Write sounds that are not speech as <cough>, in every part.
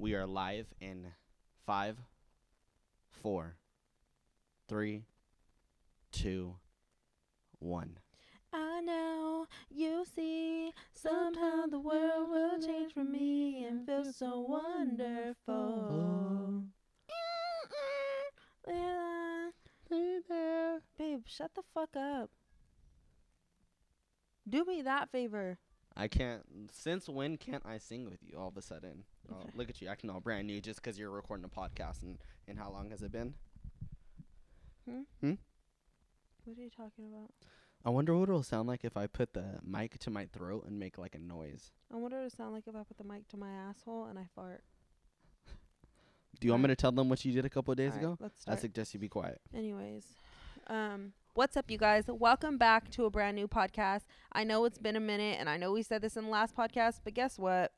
We are live in five, four, three, two, one. I know you see somehow the world will change for me and feel so wonderful. Yeah. Babe, shut the fuck up. Do me that favor. I can't. Since when can't I sing with you all of a sudden? Oh, look at you acting all brand new just 'cause you're recording a podcast. And, and how long has it been? Hmm? Hmm? What are you talking about? I wonder what it'll sound like if I put the mic to my throat and make like a noise. I wonder what it sound like if I put the mic to my asshole and I fart. Do you want me to tell them what you did a couple of days ago? Let's I start. suggest you be quiet. Anyways, um, what's up, you guys? Welcome back to a brand new podcast. I know it's been a minute, and I know we said this in the last podcast, but guess what?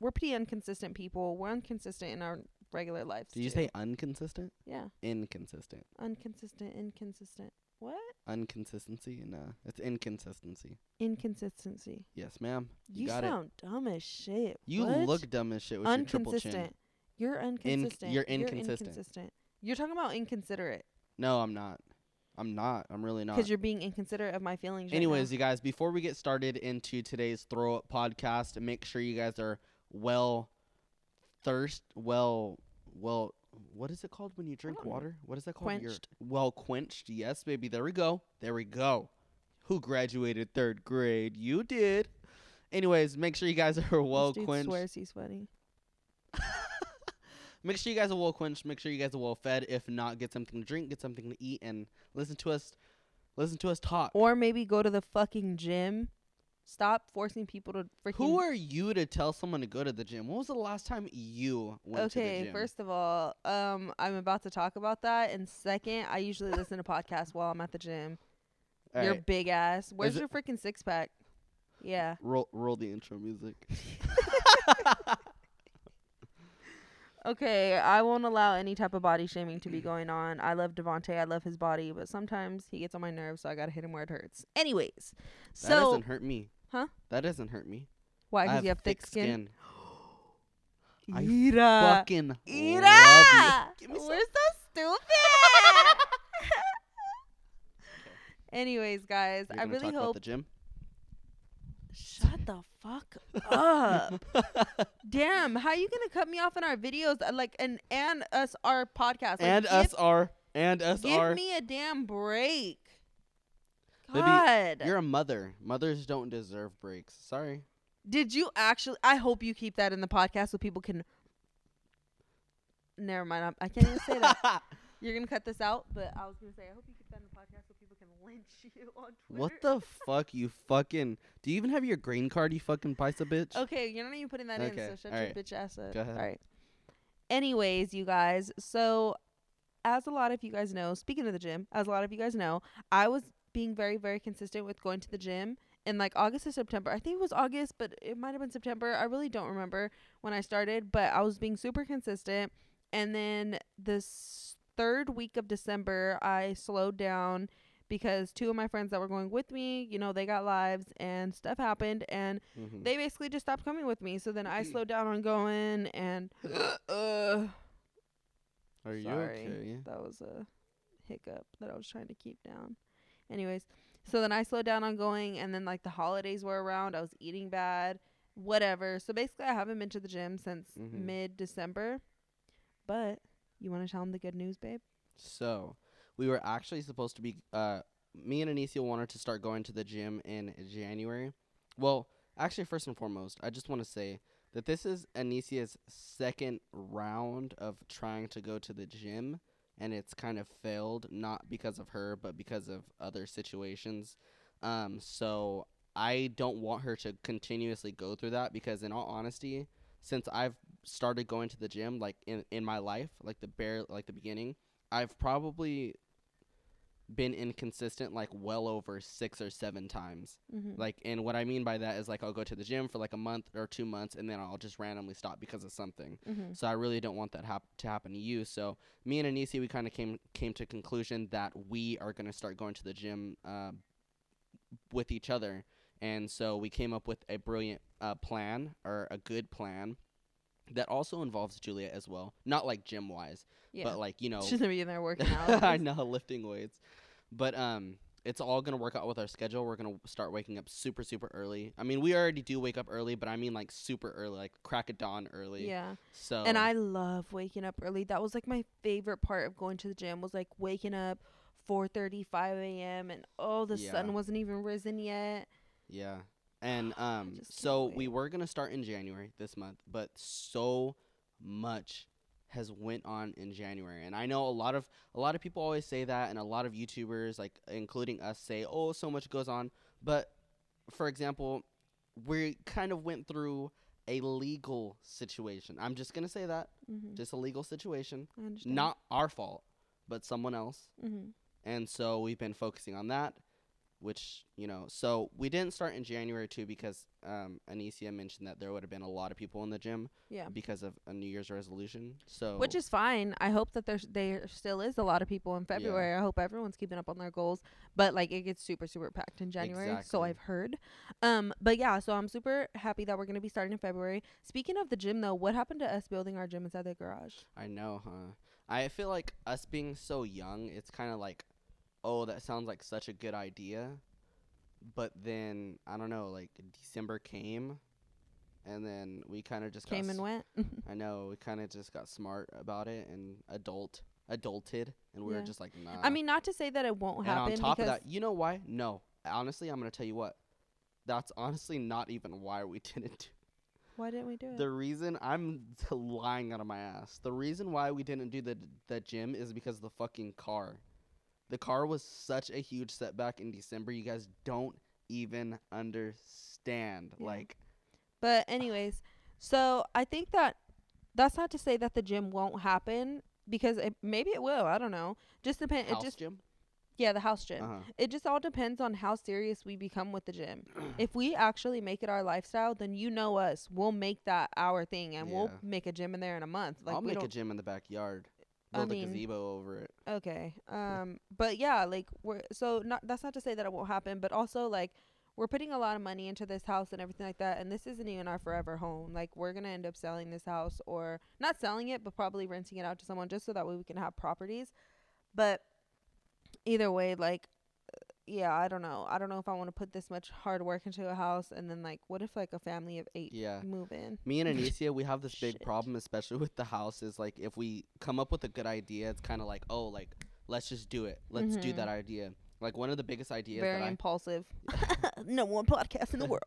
We're pretty inconsistent people. We're inconsistent in our regular lives. Did you too. say inconsistent? Yeah, Inconsistent. inconsistent, inconsistent. What? Inconsistency? No, it's inconsistency. Inconsistency. Yes, ma'am. You, You, got it. sound dumb as shit. You What? look dumb as shit with your triple chin. inconsistent. You're inconsistent. you're inconsistent. You're talking about inconsiderate No, I'm not. I'm not. I'm really not. because you're being inconsiderate of my feelings. right. Anyways, you guys, before we get started into today's throw up podcast, make sure you guys are well thirst well well what is it called when you drink don't know. water? What is that called? You're Quenched. well quenched. Yes, baby. There we go. There we go. Who graduated third grade? You did. Anyways, make sure you guys <laughs> are well this dude quenched. swears he's sweaty. <laughs> Make sure you guys are well quenched. Make sure you guys are well fed. If not, get something to drink, get something to eat, and listen to us. Listen to us talk. Or maybe go to the fucking gym. Stop forcing people to freaking. Who are you to tell someone to go to the gym? When was the last time you went to the gym? okay, first of all, um, I'm about to talk about that. And second, I usually listen to podcasts while I'm at the gym. All Your right, big ass. Where's it- your freaking six pack? Yeah. roll roll the intro music. <laughs> Okay, I won't allow any type of body shaming to be <clears throat> going on. I love Devonte. I love his body, but sometimes he gets on my nerves, so I gotta hit him where it hurts. Anyways, that so doesn't hurt me. Huh? That doesn't hurt me. why? I Because you have thick skin. <gasps> I Ira. Fucking love you. Give. We're so stupid. <laughs> Anyways, guys, You're I really hope. the gym. Shut the fuck up. <laughs> Damn, how are you gonna cut me off in our videos? uh, Like, and and us our podcast. Like, and give, us are and us Give are. me a damn break. God, You're a mother. Mothers don't deserve breaks. Sorry. did you actually? I hope you keep that in the podcast so people can. Never mind. I'm, I can't even say that. <laughs> You're gonna cut this out, but I was gonna say I hope you keep that in the podcast so people can lynch <laughs> you on Twitter. what the fuck, you fucking? Do you even have your green card? You fucking bicep bitch. Okay, you're not even putting that Okay, in, so shut alright. your bitch ass up. Go ahead. All right. Anyways, you guys, so as a lot of you guys know, speaking of the gym, as a lot of you guys know, I was being very, very consistent with going to the gym in like August or September. I think it was August, but it might have been September. I really don't remember when I started, but I was being super consistent. And then this third week of December, I slowed down because two of my friends that were going with me, you know, they got lives and stuff happened and Mhm. they basically just stopped coming with me. So then I slowed down on going and <laughs> uh Are you sorry. okay? that was a hiccup that I was trying to keep down. Anyways, so then I slowed down on going and then like the holidays were around, I was eating bad, whatever. So basically I haven't been to the gym since Mhm. mid December. But you want to tell them the good news, babe? So, we were actually supposed to be. Uh, me and Anicia wanted to start going to the gym in January. Well, actually, first and foremost, I just want to say that this is Anicia's second round of trying to go to the gym, and it's kind of failed, not because of her, but because of other situations. Um, so I don't want her to continuously go through that because, in all honesty, since I've started going to the gym, like in in my life, like the bare like the beginning, I've probably been inconsistent like well over six or seven times. Mm-hmm. Like, and what I mean by that is like I'll go to the gym for like a month or two months, and then I'll just randomly stop because of something. mm-hmm. So I really don't want that hap- to happen to you. So me and Anisi, we kind of came came to conclusion that we are gonna start going to the gym uh, with each other, and so we came up with a brilliant uh, plan or a good plan that also involves Julia as well. Not like gym wise, Yeah. but like you <laughs> know, She's gonna be in there working <laughs> out. I know lifting weights, but um, it's all gonna work out with our schedule. We're gonna start waking up super super early. I mean, we already do wake up early, but I mean like super early, like crack of dawn early. Yeah. So And I love waking up early. That was like my favorite part of going to the gym was like waking up 4:30, 5 a.m. and oh, the Yeah. sun wasn't even risen yet. Yeah. And <sighs> um so we were going to start in January this month, but so much has went on in January. And I know a lot of a lot of people always say that and a lot of YouTubers like including us say, "Oh, so much goes on." But for example, we kind of went through a legal situation. I'm just going to say that. Mm-hmm. Just a legal situation. Not our fault, but someone else. Mm-hmm. And so we've been focusing on that, which, you know, so we didn't start in January too because um, Anicia mentioned that there would have been a lot of people in the gym Yeah. because of a New Year's resolution. So, Which is fine. I hope that there's there still is a lot of people in February. I hope everyone's keeping up on their goals. But like it gets super super packed in January, so I've heard. Um, but yeah, so I'm super happy that we're gonna be starting in February. Speaking of the gym though, what happened to us building our gym inside the garage? I know, huh? I feel like us being so young, it's kind of like, oh, that sounds like such a good idea. But then, I don't know, like December came. And then we kind of just got Came and s- went. <laughs> I know we kind of just got smart about it and adult adulted, and we Yeah. were just like, nah. I mean, not to say that it won't and happen And on top of that, you know why? No, honestly, I'm gonna tell you what. That's honestly not even why we <laughs> didn't do. why didn't we do it? The reason I'm <laughs> lying out of my ass. The reason why we didn't do the the gym is because of the fucking car. The car was such a huge setback in December. You guys don't even understand. Yeah. Like, But anyways, so I think that that's not to say that the gym won't happen because it, maybe it will. I don't know. Just depend. It house just gym. yeah, the house gym. Uh-huh. It just all depends on how serious we become with the gym. <clears throat> if we actually make it our lifestyle, then you know us. We'll make that our thing, and we'll make a gym in there in a month. Like I'll make a gym in the backyard. I Build a gazebo over it. Okay. Um. But yeah, like we're so not. That's not to say that it won't happen, but also like we're putting a lot of money into this house and everything like that, and this isn't even our forever home. Like we're gonna end up selling this house, or not selling it, but probably renting it out to someone just so that way we can have properties. But either way, like. Yeah, I don't know. I don't know if I want to put this much hard work into a house and then like what if like a family of 8 Yeah. move in? Me and <laughs> Anicia, we have this big Shit. problem, especially with the house. Is like if we come up with a good idea, it's kind of like, oh, like let's just do it. Let's do Mhm. that idea. Like one of the biggest ideas Very that I impulsive. <laughs> <laughs> no one podcast in the world.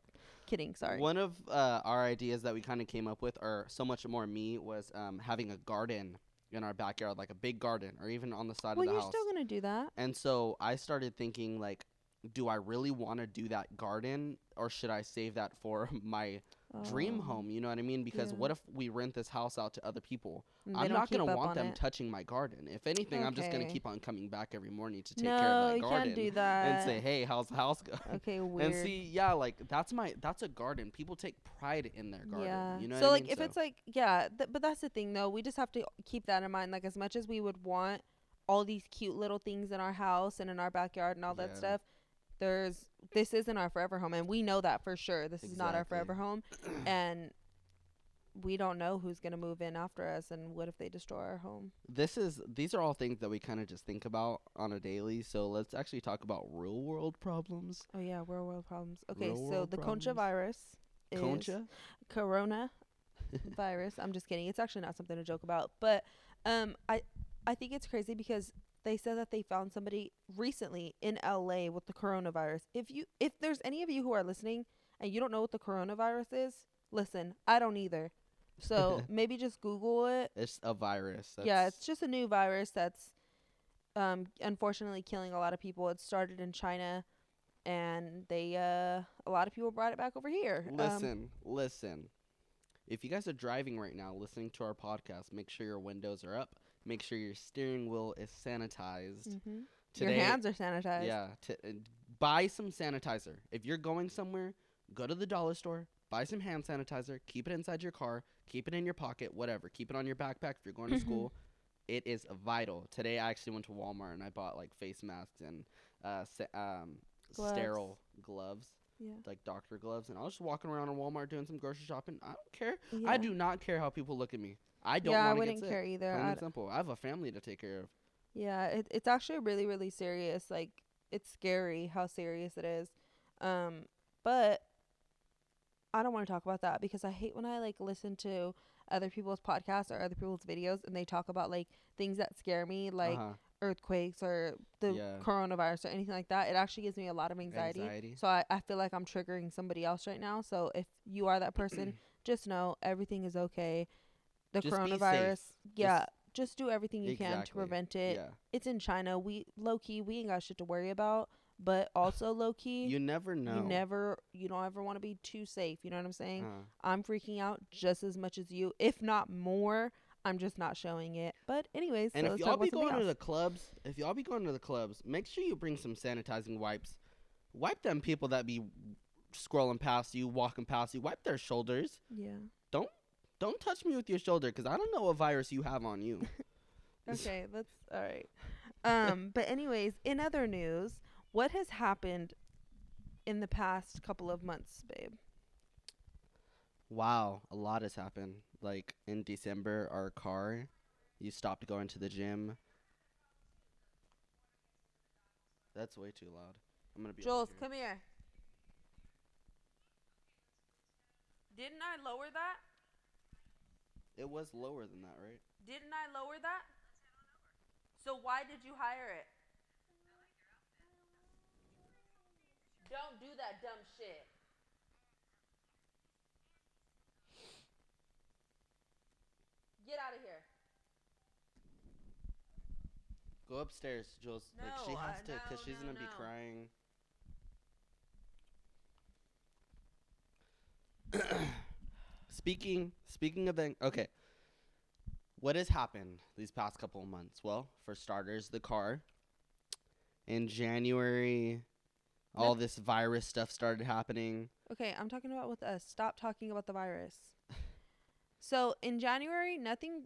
Kidding, sorry. One of uh, our ideas that we kind of came up with, or so much more me, was um, having a garden in our backyard, like a big garden, or even on the side well, of the house. Well, you're still gonna do that. and so I started thinking, like, do I really want to do that garden, or should I save that for <laughs> my dream Oh. home? You know what I mean? Because yeah. what if we rent this house out to other people? Mm, they I'm don't gonna want them it. touching my garden. If anything, I'm just gonna keep on coming back every morning to take no, care of that you garden do that. and say, "Hey, how's the house going?" okay, <laughs> weird. And see, yeah, like that's my that's a garden. People take pride in their garden. yeah. You know so what I like mean? if it's like yeah, th- but that's the thing though. We just have to keep that in mind. Like as much as we would want all these cute little things in our house and in our backyard and all that stuff, there's this isn't our forever home, and we know that for sure. This is not our forever home, <clears throat> and we don't know who's gonna move in after us, and what if they destroy our home? this is these are all things that we kind of just think about on a daily. So let's actually talk about real world problems. Oh yeah, real world problems. Okay, Real so the concha virus is Concha? corona <laughs> virus. I'm just kidding. It's actually not something to joke about, but um, I I think it's crazy because they said that they found somebody recently in LA with the coronavirus. If you if there's any of you who are listening and you don't know what the coronavirus is, listen, I don't either. So <laughs> maybe just Google it. It's a virus. That's, yeah, it's just a new virus that's um unfortunately killing a lot of people. It started in China and they uh a lot of people brought it back over here. Um, Listen, listen. If you guys are driving right now, listening to our podcast, make sure your windows are up. Make sure your steering wheel is sanitized. mhm. Today, Your hands are sanitized. Yeah, t- uh, buy some sanitizer. If you're going somewhere, go to the dollar store, buy some hand sanitizer, keep it inside your car, keep it in your pocket, whatever. Keep it on your backpack if you're going to Mhm. school. It is vital. Today I actually went to Walmart and I bought like face masks and uh sa- um Gloves. sterile gloves. Yeah. like doctor gloves, and I was just walking around in Walmart doing some grocery shopping. I don't care. yeah. I do not care how people look at me. I don't yeah, I wouldn't care either. Plain and simple. I have a family to take care of. Yeah, it, it's actually really, really serious. Like, it's scary how serious it is. Um, but I don't want to talk about that because I hate when I like listen to other people's podcasts or other people's videos and they talk about like things that scare me, like uh-huh. earthquakes or the Yeah. coronavirus or anything like that. It actually gives me a lot of anxiety. anxiety. So I, I feel like I'm triggering somebody else right now. So if you are that person, <clears throat> just know everything is okay. The Just coronavirus, yeah, just do everything you can to prevent it yeah. it's in China. We low key, we ain't got shit to worry about. But also <laughs> low key, You never know. you never, you don't ever want to be too safe. You know what I'm saying? Uh, I'm freaking out just as much as you, if not more. I'm just not showing it. But anyways, and so if y'all be going to the clubs, if y'all be going to the clubs, make sure you bring some sanitizing wipes. Wipe them people that be scrolling past you, walking past you. Wipe their shoulders. yeah. Don't touch me with your shoulder, cause I don't know what virus you have on you. <laughs> Okay, <laughs> that's all right. Um, but anyways, in other news, what has happened in the past couple of months, babe? Wow, a lot has happened. Like in December, our car, you stopped going to the gym. That's way too loud. I'm gonna be. over Jules, here. come here. Didn't I lower that? It was lower than that, right? Didn't I lower that? So why did you hire it? Don't do that dumb shit. Get out of here. Go upstairs, Jules. No, like she has uh, to, cause no, she's no, gonna be crying. <clears throat> speaking, speaking of the okay, what has happened these past couple of months? Well, for starters, the car. In January, all this virus stuff started happening. Okay, I'm talking about with us. Stop talking about the virus. so in January, nothing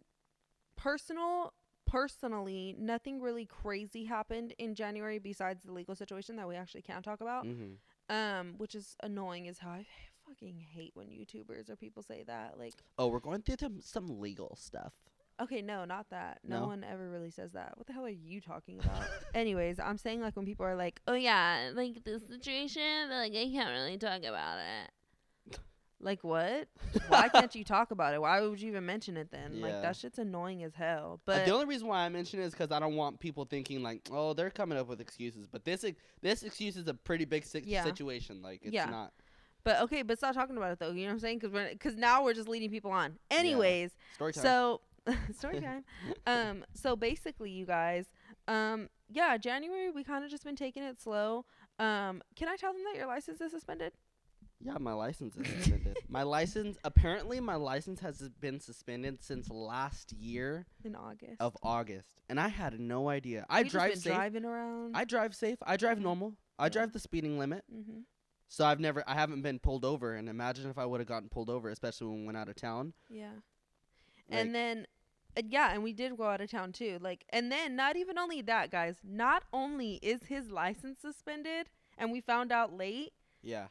personal. Personally, nothing really crazy happened in January besides the legal situation that we actually can't talk about. hmm Um, which is annoying as how I fucking hate when YouTubers or people say that. Like, Oh, we're going through some, some legal stuff. okay, no, not that. No, No? one ever really says that. What the hell are you talking about? <laughs> Anyways, I'm saying like when people are like, "Oh yeah, like this situation, but like I can't really talk about it." Like what? Why <laughs> can't you talk about it? Why would you even mention it then? Like that shit's annoying as hell. Uh, But the only reason why I mention it is because I don't want people thinking like, oh, they're coming up with excuses. But this ex- this excuse is a pretty big si- Yeah. situation. Like it's Yeah. not but okay, but stop talking about it though. You know what I'm saying? Because we're because now we're just leading people on. Anyways, story time. So <laughs> story <laughs> time. um, so basically, you guys, um, yeah, January we kind of just been taking it slow. Um, can I tell them that your license is suspended? yeah, my license is suspended. <laughs> my license apparently my license has been suspended since last year In August. of August, and I had no idea. I We drive safe. driving around. I drive safe. I drive Mhm. normal. I Yeah. drive the speeding limit. mm-hmm. So I've never, I haven't been pulled over. And imagine if I would have gotten pulled over, especially when we went out of town. Yeah. Like, and then, uh, yeah, and we did go out of town too. Like, and then not even only that, guys. Not only is his license suspended, and we found out late, yeah,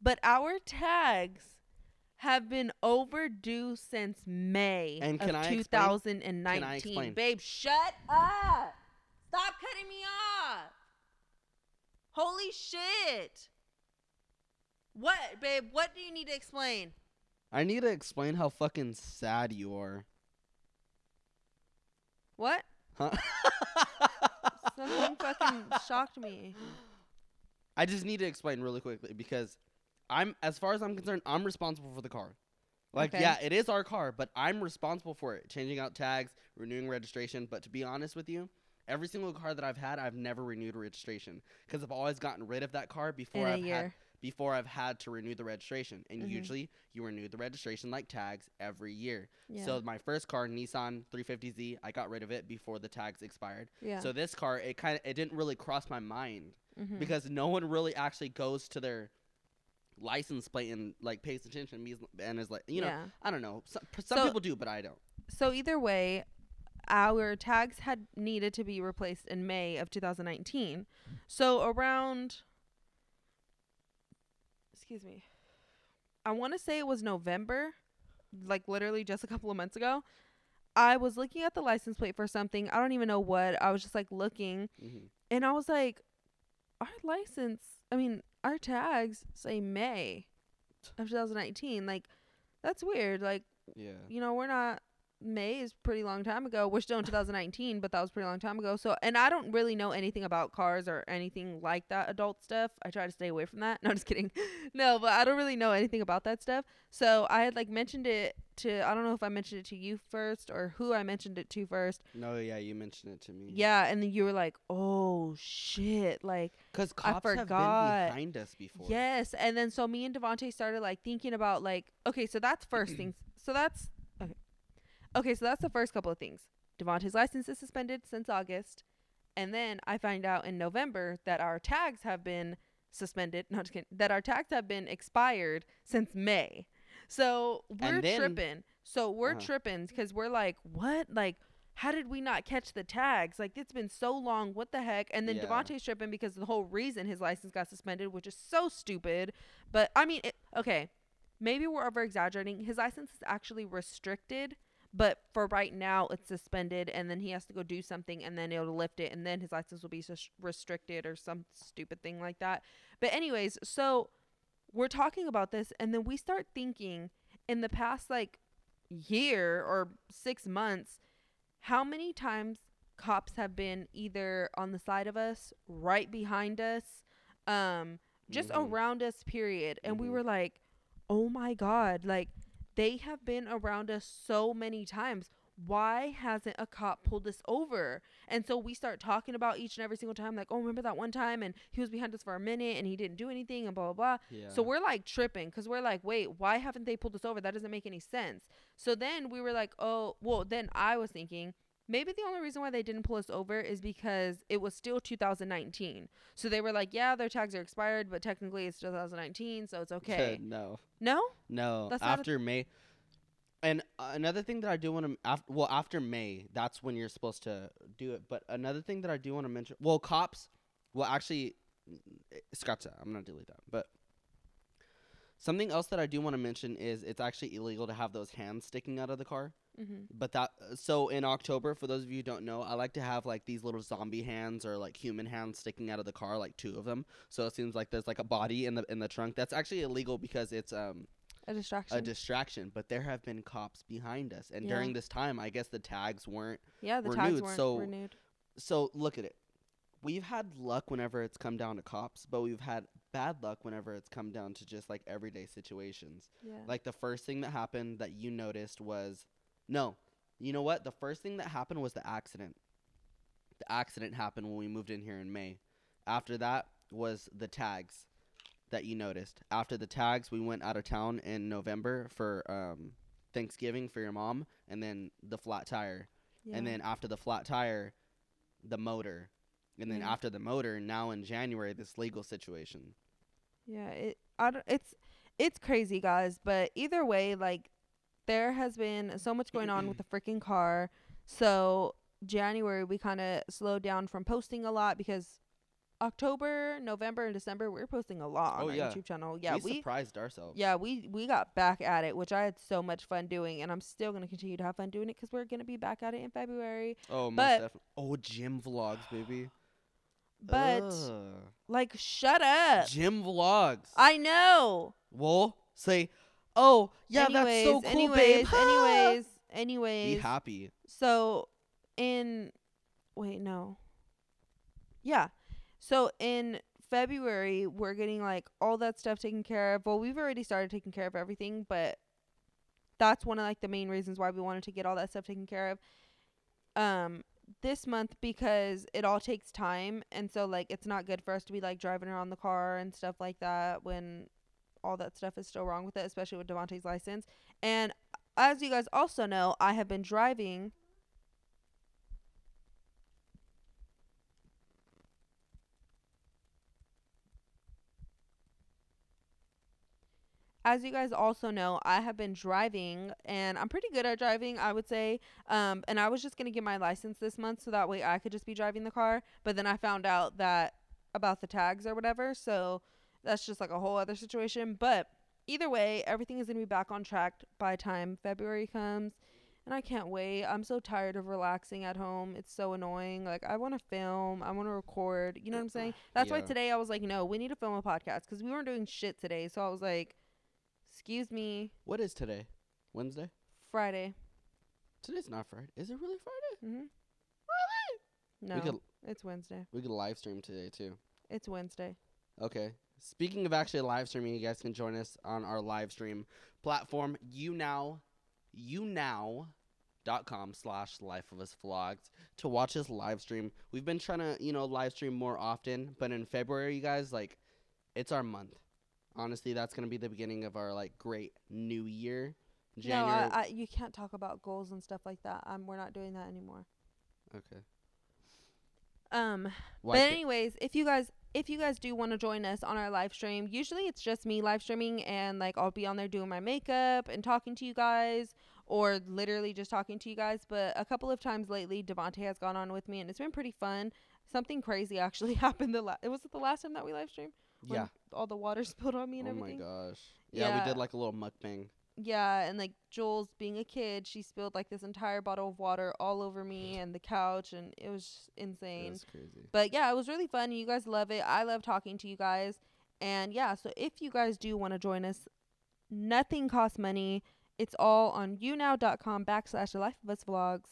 but our tags have been overdue since May And can of I explain- 2019. can I explain? Babe, shut up. Stop cutting me off. Holy shit. What, babe? What do you need to explain? I need to explain how fucking sad you are. What? Huh? <laughs> Something fucking shocked me. I just need to explain really quickly because I'm, as far as I'm concerned, I'm responsible for the car. Like, Okay. yeah, it is our car, but I'm responsible for it, changing out tags, renewing registration. But to be honest with you, every single car that I've had, I've never renewed registration because I've always gotten rid of that car before In a I've had. Before I've had to renew the registration. And Mhm. usually, you renew the registration like tags every year. Yeah. So my first car, Nissan 350Z, I got rid of it before the tags expired. yeah. So this car, it kind of it didn't really cross my mind Mhm. because no one really actually goes to their license plate and like pays attention and is like, you know, yeah. I don't know. Some, some So- people do, but I don't. So either way, our tags had needed to be replaced in May of 2019. So around excuse me. I want to say it was November, like literally just a couple of months ago. I was looking at the license plate for something. I don't even know what. I was just like looking hmm and I was like, our license, I mean, our tags say May of 2019. Like, that's weird. Like, Yeah. you know, we're not, May is pretty long time ago. We're still in 2019, but that was pretty long time ago. So, and I don't really know anything about cars or anything like that adult stuff. I try to stay away from that. <laughs> No, I'm just kidding. <laughs> no, but I don't really know anything about that stuff. So I had like mentioned it to, I don't know if I mentioned it to you first or who I mentioned it to first. No, yeah, you mentioned it to me. Yeah. And then you were like, oh shit. Like, Because I cops have been behind us before. Yes, and then so me and Devonte started like thinking about like okay, so that's first things. So that's okay. So that's the first couple of things. Devonte's license is suspended since August, and then I find out in November that our tags have been suspended. <laughs> Not just kidding. That our tags have been expired since May. So we're then- tripping. So we're Uh-huh. tripping because we're like, what? Like, how did we not catch the tags? Like, it's been so long. What the heck? And then Yeah. Devontae's tripping because the whole reason his license got suspended, which is so stupid. But I mean, it, okay, maybe we're over exaggerating. His license is actually restricted, but for right now, it's suspended, and then he has to go do something, and then it'll lift it, and then his license will be sus- restricted or some stupid thing like that. But anyways, so we're talking about this, and then we start thinking in the past like year or six months, how many times cops have been either on the side of us, right behind us, um, just Mhm. around us, period. And we Mhm. were like, oh my God, like they have been around us so many times. Why hasn't a cop pulled us over? And so we start talking about each and every single time, like, oh, remember that one time and he was behind us for a minute and he didn't do anything and blah, blah, blah. Yeah. So we're like tripping because we're like, wait, why haven't they pulled us over? That doesn't make any sense. So then we were like, oh, well, then I was thinking maybe the only reason why they didn't pull us over is because it was still 2019. So they were like, yeah, their tags are expired, but technically it's 2019, so it's okay. <laughs> no. no? No. That's a- after May. And another thing that I do want to, af- well, after May, that's when you're supposed to do it. But another thing that I do want to mention, well, cops, well, actually, eh, scratch that. I'm gonna delete that. But something else that I do want to mention is it's actually illegal to have those hands sticking out of the car. Mm-hmm. But that, so in October, for those of you who don't know, I like to have like these little zombie hands or like human hands sticking out of the car, like two of them. So it seems like there's like a body in the in the trunk. That's actually illegal because it's um A distraction. a distraction, but there have been cops behind us, and Yeah. during this time, I guess the tags weren't. yeah, the renewed, tags weren't so- renewed. So look at it. We've had luck whenever it's come down to cops, but we've had bad luck whenever it's come down to just like everyday situations. Yeah. Like the first thing that happened that you noticed was, no, you know what? The first thing that happened was the accident. The accident happened when we moved in here in May. After that was the tags that you noticed. After the tags, we went out of town in November for um, Thanksgiving for your mom, and then the flat tire, Yeah. and then after the flat tire, the motor, and then Yeah. after the motor, now in January, this legal situation. Yeah, it I don't, it's it's crazy, guys. But either way, like there has been so much going on with the <clears throat> freaking car. So January we kind of slowed down from posting a lot because October, November, and December we were posting a lot on Oh, our yeah. YouTube channel. Yeah, we, we. surprised ourselves. yeah, we we got back at it, which I had so much fun doing, and I'm still gonna continue to have fun doing it because we're gonna be back at it in February. Oh, most But- definitely. Oh, gym vlogs, baby. But Ugh. like, shut up! gym vlogs. I know. well, say, oh yeah, anyways, that's so cool, anyways, babe. anyways, <laughs> anyways. Be happy. So in wait, no. Yeah. So in February we're getting like all that stuff taken care of. Well, we've already started taking care of everything, but that's one of like the main reasons why we wanted to get all that stuff taken care of. Um this month because it all takes time and so like it's not good for us to be like driving around the car and stuff like that when all that stuff is still wrong with it, especially with Devontae's license. And as you guys also know, I have been driving as you guys also know, I have been driving and I'm pretty good at driving, I would say. Um, and I was just going to get my license this month so that way I could just be driving the car. But then I found out that about the tags or whatever. So That's just like a whole other situation. But either way, everything is gonna be back on track by time February comes. And I can't wait. I'm so tired of relaxing at home. It's so annoying. Like I want to film. I want to record. You know what I'm saying? <sighs> That's why today I was like, no, we need to film a podcast because we weren't doing shit today. So I was like, excuse me, What is today? Wednesday? Friday. Today's not Friday. Is it really Friday? Mm-hmm. No, We could it's Wednesday. we could live stream today too. It's Wednesday. Okay. Speaking of actually live streaming, you guys can join us on our live stream platform. YouNow, you now. Dot com slash life of us vlogs to watch this live stream. We've been trying to, you know, live stream more often, but in February, you guys, like, it's our month. Honestly, that's gonna be the beginning of our like great new year. January. No, I, I, you can't talk about goals and stuff like that. Um, we're not doing that anymore. okay. Um, Why but anyways, if you guys if you guys do want to join us on our live stream, usually it's just me live streaming and like I'll be on there doing my makeup and talking to you guys or literally just talking to you guys. But a couple of times lately, Devonte has gone on with me and it's been pretty fun. Something crazy actually <laughs> happened. The la- it was it the last time that we live streamed. when yeah. all the water <laughs> spilled on me and Oh everything. my gosh. Yeah, we did like a little mukbang. Yeah, and like Jules being a kid, she spilled like this entire bottle of water all over me <laughs> and the couch, and it was insane. was crazy. But yeah, it was really fun. You guys love it. I love talking to you guys. And yeah, so if you guys do want to join us, nothing costs money. It's all on younow.com backslash the life of us vlogs.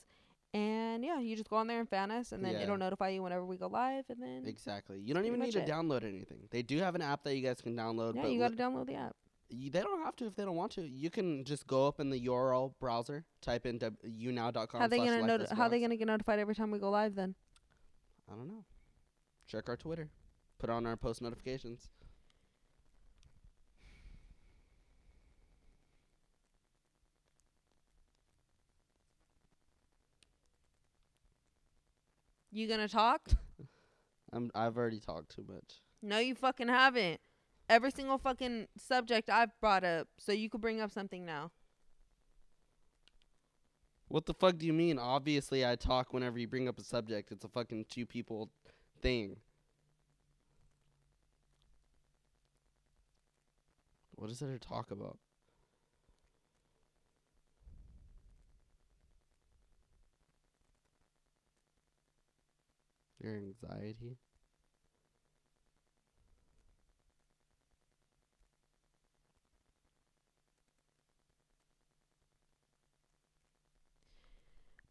And yeah, you just go on there and fan us, and then Yeah. it'll notify you whenever we go live. And then Exactly. You don't even need to it. download anything. They do have an app that you guys can download. yeah, but you got to download the app. Y- they don't have to if they don't want to. You can just go up in the URL browser, type in w- younow.com. How they gonna noti- How they gonna get notified every time we go live? Then I don't know. Check our Twitter. Put on our post notifications. you gonna talk? <laughs> I'm. I've already talked too much. No, you fucking haven't. Every single fucking subject I've brought up, so you could bring up something now. What the fuck do you mean? Obviously, I talk whenever you bring up a subject. It's a fucking two people thing. What is there to talk about? Your anxiety?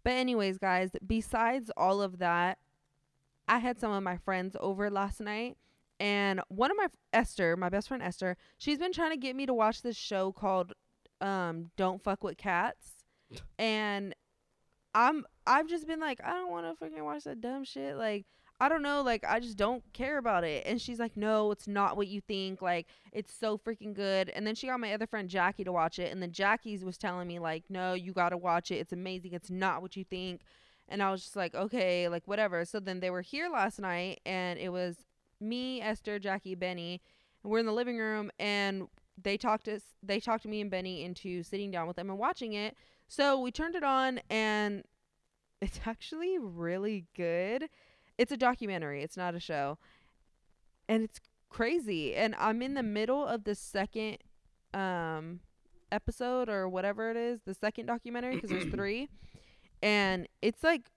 But anyways, guys, besides all of that, I had some of my friends over last night and one of my Esther, my best friend Esther, she's been trying to get me to watch this show called um Don't Fuck with Cats. <laughs> and I'm I've just been like, I don't want to freaking watch that dumb shit like I don't know, like I just don't care about it. And she's like, "No, it's not what you think. Like it's so freaking good." And then she got my other friend Jackie to watch it, and then Jackie's was telling me like, "No, you got to watch it. It's amazing. It's not what you think." And I was just like, "Okay, like whatever." So then they were here last night and it was me, Esther, Jackie, Benny, and we're in the living room and they talked us they talked me and Benny into sitting down with them and watching it. So we turned it on and it's <laughs> actually really good. It's a documentary, it's not a show. And it's crazy. And I'm in the middle of the second um episode or whatever it is, the second documentary because there's <clears throat> 3. And it's like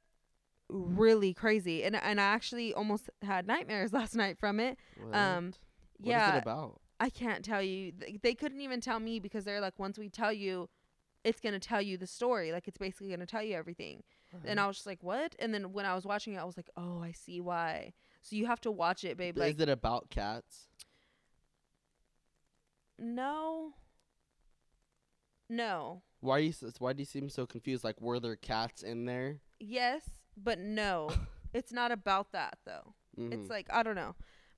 really crazy. And and I actually almost had nightmares <laughs> last night from it. What? Um What is yeah. it about? I can't tell you. Th- They couldn't even tell me because they're like, once we tell you, it's gonna tell you the story. Like it's basically gonna tell you everything. And I was just like, what? And then when I was watching it, I was like, oh, I see why. So you have to watch it, babe. Like is it about cats? no, no, Why are you? Why do you seem so confused? Like, were there cats in there? yes, but no. <laughs> it's not about that though. Mhm. It's like I don't know.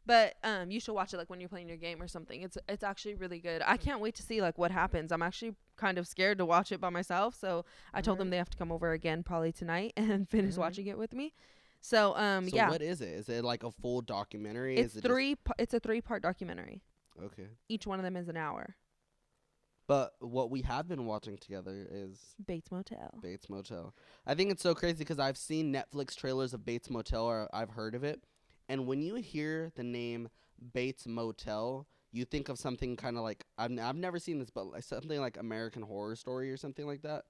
But um you should watch it like when you're playing your game or something. It's it's actually really good. I can't wait to see like what happens. I'm actually kind of scared to watch it by myself, so I told them they have to come over again probably tonight <laughs> and finish Alright. watching it with me. So um so yeah. what is it? Is it like a full documentary? it's is it three pa- it's a three part documentary. okay. Each one of them is an hour. But what we have been watching together is Bates Motel. Bates Motel. I think it's so crazy because I've seen Netflix trailers of Bates Motel or I've heard of it. And when you hear the name Bates Motel, you think of something kind of like I've n- I've never seen this, but like something like American Horror Story or something like that.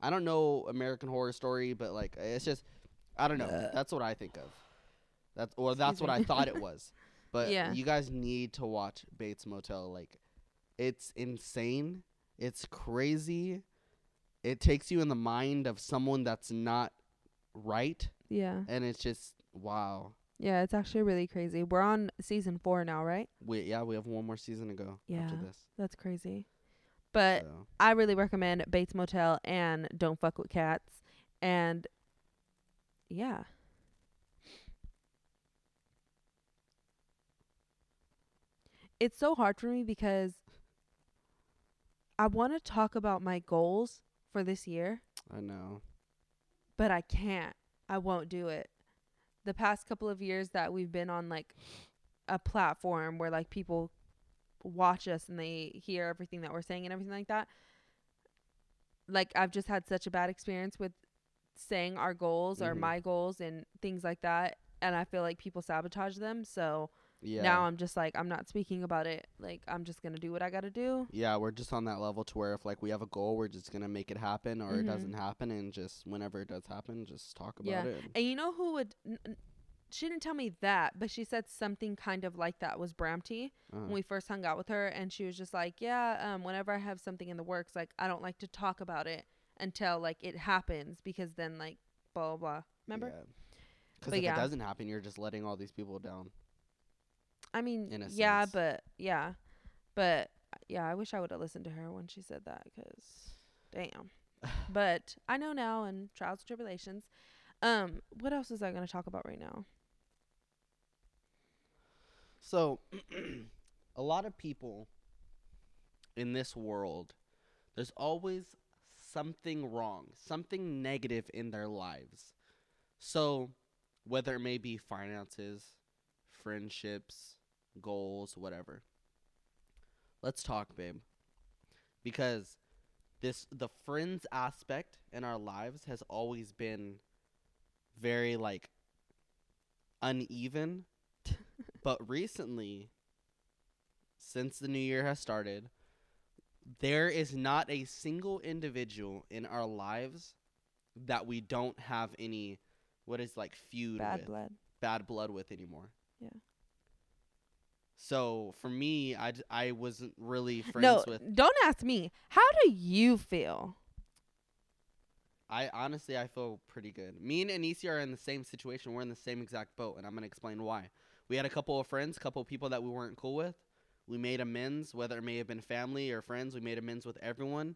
I don't know American Horror Story, but like it's just I don't know. Ugh. That's what I think of. That's or that's what I thought it was. <laughs> But Yeah. you guys need to watch Bates Motel. Like, it's insane. It's crazy. It takes you in the mind of someone that's not right, Yeah. and it's just wow. Yeah, it's actually really crazy. We're on season four now, right? We yeah, we have one more season to go Yeah. after this. That's crazy. But so. I really recommend Bates Motel and Don't Fuck with Cats. And yeah. It's so hard for me because I want to talk about my goals for this year, I know. but I can't. I won't do it. The past couple of years that we've been on like a platform where like people watch us and they hear everything that we're saying and everything like that. Like I've just had such a bad experience with saying our goals or Mhm. my goals and things like that and I feel like people sabotage them. So Yeah. now I'm just like I'm not speaking about it. Like I'm just going to do what I got to do. yeah, we're just on that level to where if like we have a goal, we're just gonna make it happen, or it Mhm. doesn't happen, and just whenever it does happen, just talk about Yeah. it. And you know who would n- n- she didn't tell me that, but she said something kind of like that was Bramty. Uh, when we first hung out with her and she was just like yeah um whenever i have something in the works like i don't like to talk about it until like it happens because then like blah blah blah remember Because But if yeah. it doesn't happen, you're just letting all these people down. I mean yeah sense. but yeah but yeah i wish i would have listened to her when she said that because damn <sighs> but i know now and trials and tribulations um what else is i going to talk about right now So, <clears throat> a lot of people in this world, there's always something wrong, something negative in their lives. So, whether it may be finances, friendships, goals, whatever. Let's talk, babe. Because this the friends aspect in our lives has always been very like uneven <laughs> but recently, since the new year has started, there is not a single individual in our lives that we don't have any, what is like feud bad with, blood bad blood with anymore. Yeah. So for me, I, I wasn't really friends no with. don't ask me how do you feel I honestly, I feel pretty good. Me and Anisia are in the same situation. We're in the same exact boat, and I'm gonna explain why. We had a couple of friends, couple of people that we weren't cool with. We made amends, whether it may have been family or friends. We made amends with everyone,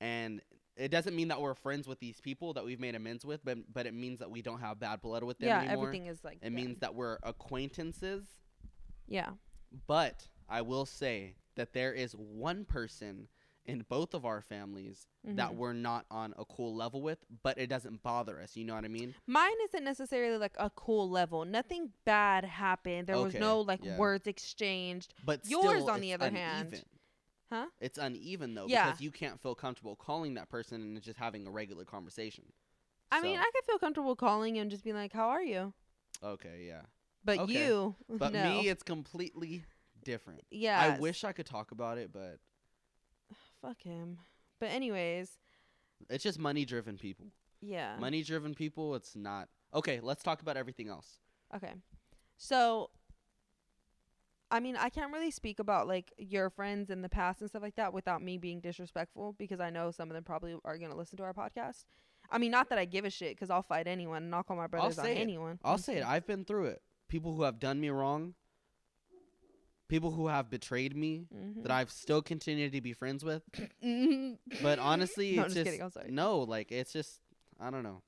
and it doesn't mean that we're friends with these people that we've made amends with, but but it means that we don't have bad blood with them yeah anymore. everything is like It means that we're acquaintances. yeah But I will say that there is one person in both of our families that Mhm. we're not on a cool level with, but it doesn't bother us. You know what I mean? Mine isn't necessarily like a cool level. Nothing bad happened. There was no like yeah. words exchanged. But Yours, on the other hand. Huh? It's uneven though Yeah. because you can't feel comfortable calling that person and just having a regular conversation. I mean, I could feel comfortable calling and just being like, "How are you?" okay, yeah. But Okay. you, <laughs> But no. me, it's completely different. yeah. I wish I could talk about it, but <sighs> Fuck him. But anyways, it's just money-driven people. yeah. Money-driven people, it's not. Okay, let's talk about everything else. Okay. So I mean, I can't really speak about like your friends in the past and stuff like that without me being disrespectful because I know some of them probably are going to listen to our podcast. I mean, not that I give a shit cuz I'll fight anyone and I'll call my brothers on say it. anyone. I'll say it. I've been through it. People who have done me wrong, people who have betrayed me, Mhm. that I've still continued to be friends with. <laughs> But honestly, No, I'm it's just kidding, I'm sorry. no, like it's just I don't know.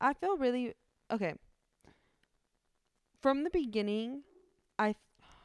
I feel really okay. From the beginning, I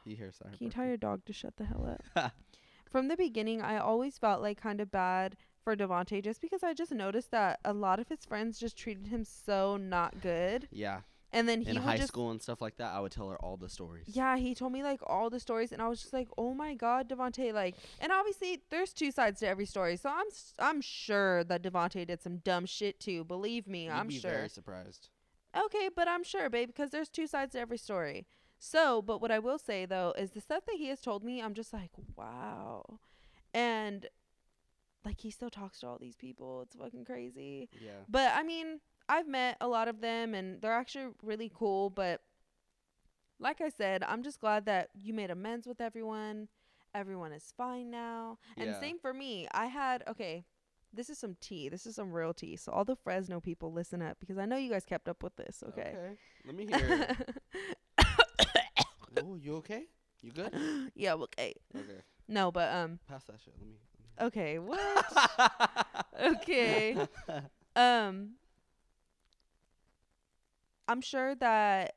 You hear sorry. Can you tell your dog to shut the hell up? <laughs> From the beginning, I always felt like kind of bad for Devonte just because I just noticed that a lot of his friends just treated him so not good. Yeah, And then he in would high just school and stuff like that, I would tell her all the stories. Yeah, he told me like all the stories and I was just like, "Oh my god, Devonte!" Like, and obviously there's two sides to every story. So I'm I'm sure that Devonte did some dumb shit too. Believe me, You'd I'm be sure. very surprised. Okay, but I'm sure, babe, because there's two sides to every story. So, but what I will say though is the stuff that he has told me, I'm just like, wow. And like he still talks to all these people. It's fucking crazy. Yeah. But I mean, I've met a lot of them and they're actually really cool, but like I said, I'm just glad that you made amends with everyone. Everyone is fine now. And Yeah. same for me. I had okay, this is some tea. This is some real tea. So all the Fresno people listen up because I know you guys kept up with this, okay? Let me hear. <laughs> oh, you okay? You good? <gasps> yeah, okay. Okay. No, but um Pass that shit. Let me. okay, what? <laughs> okay. <laughs> Um I'm sure that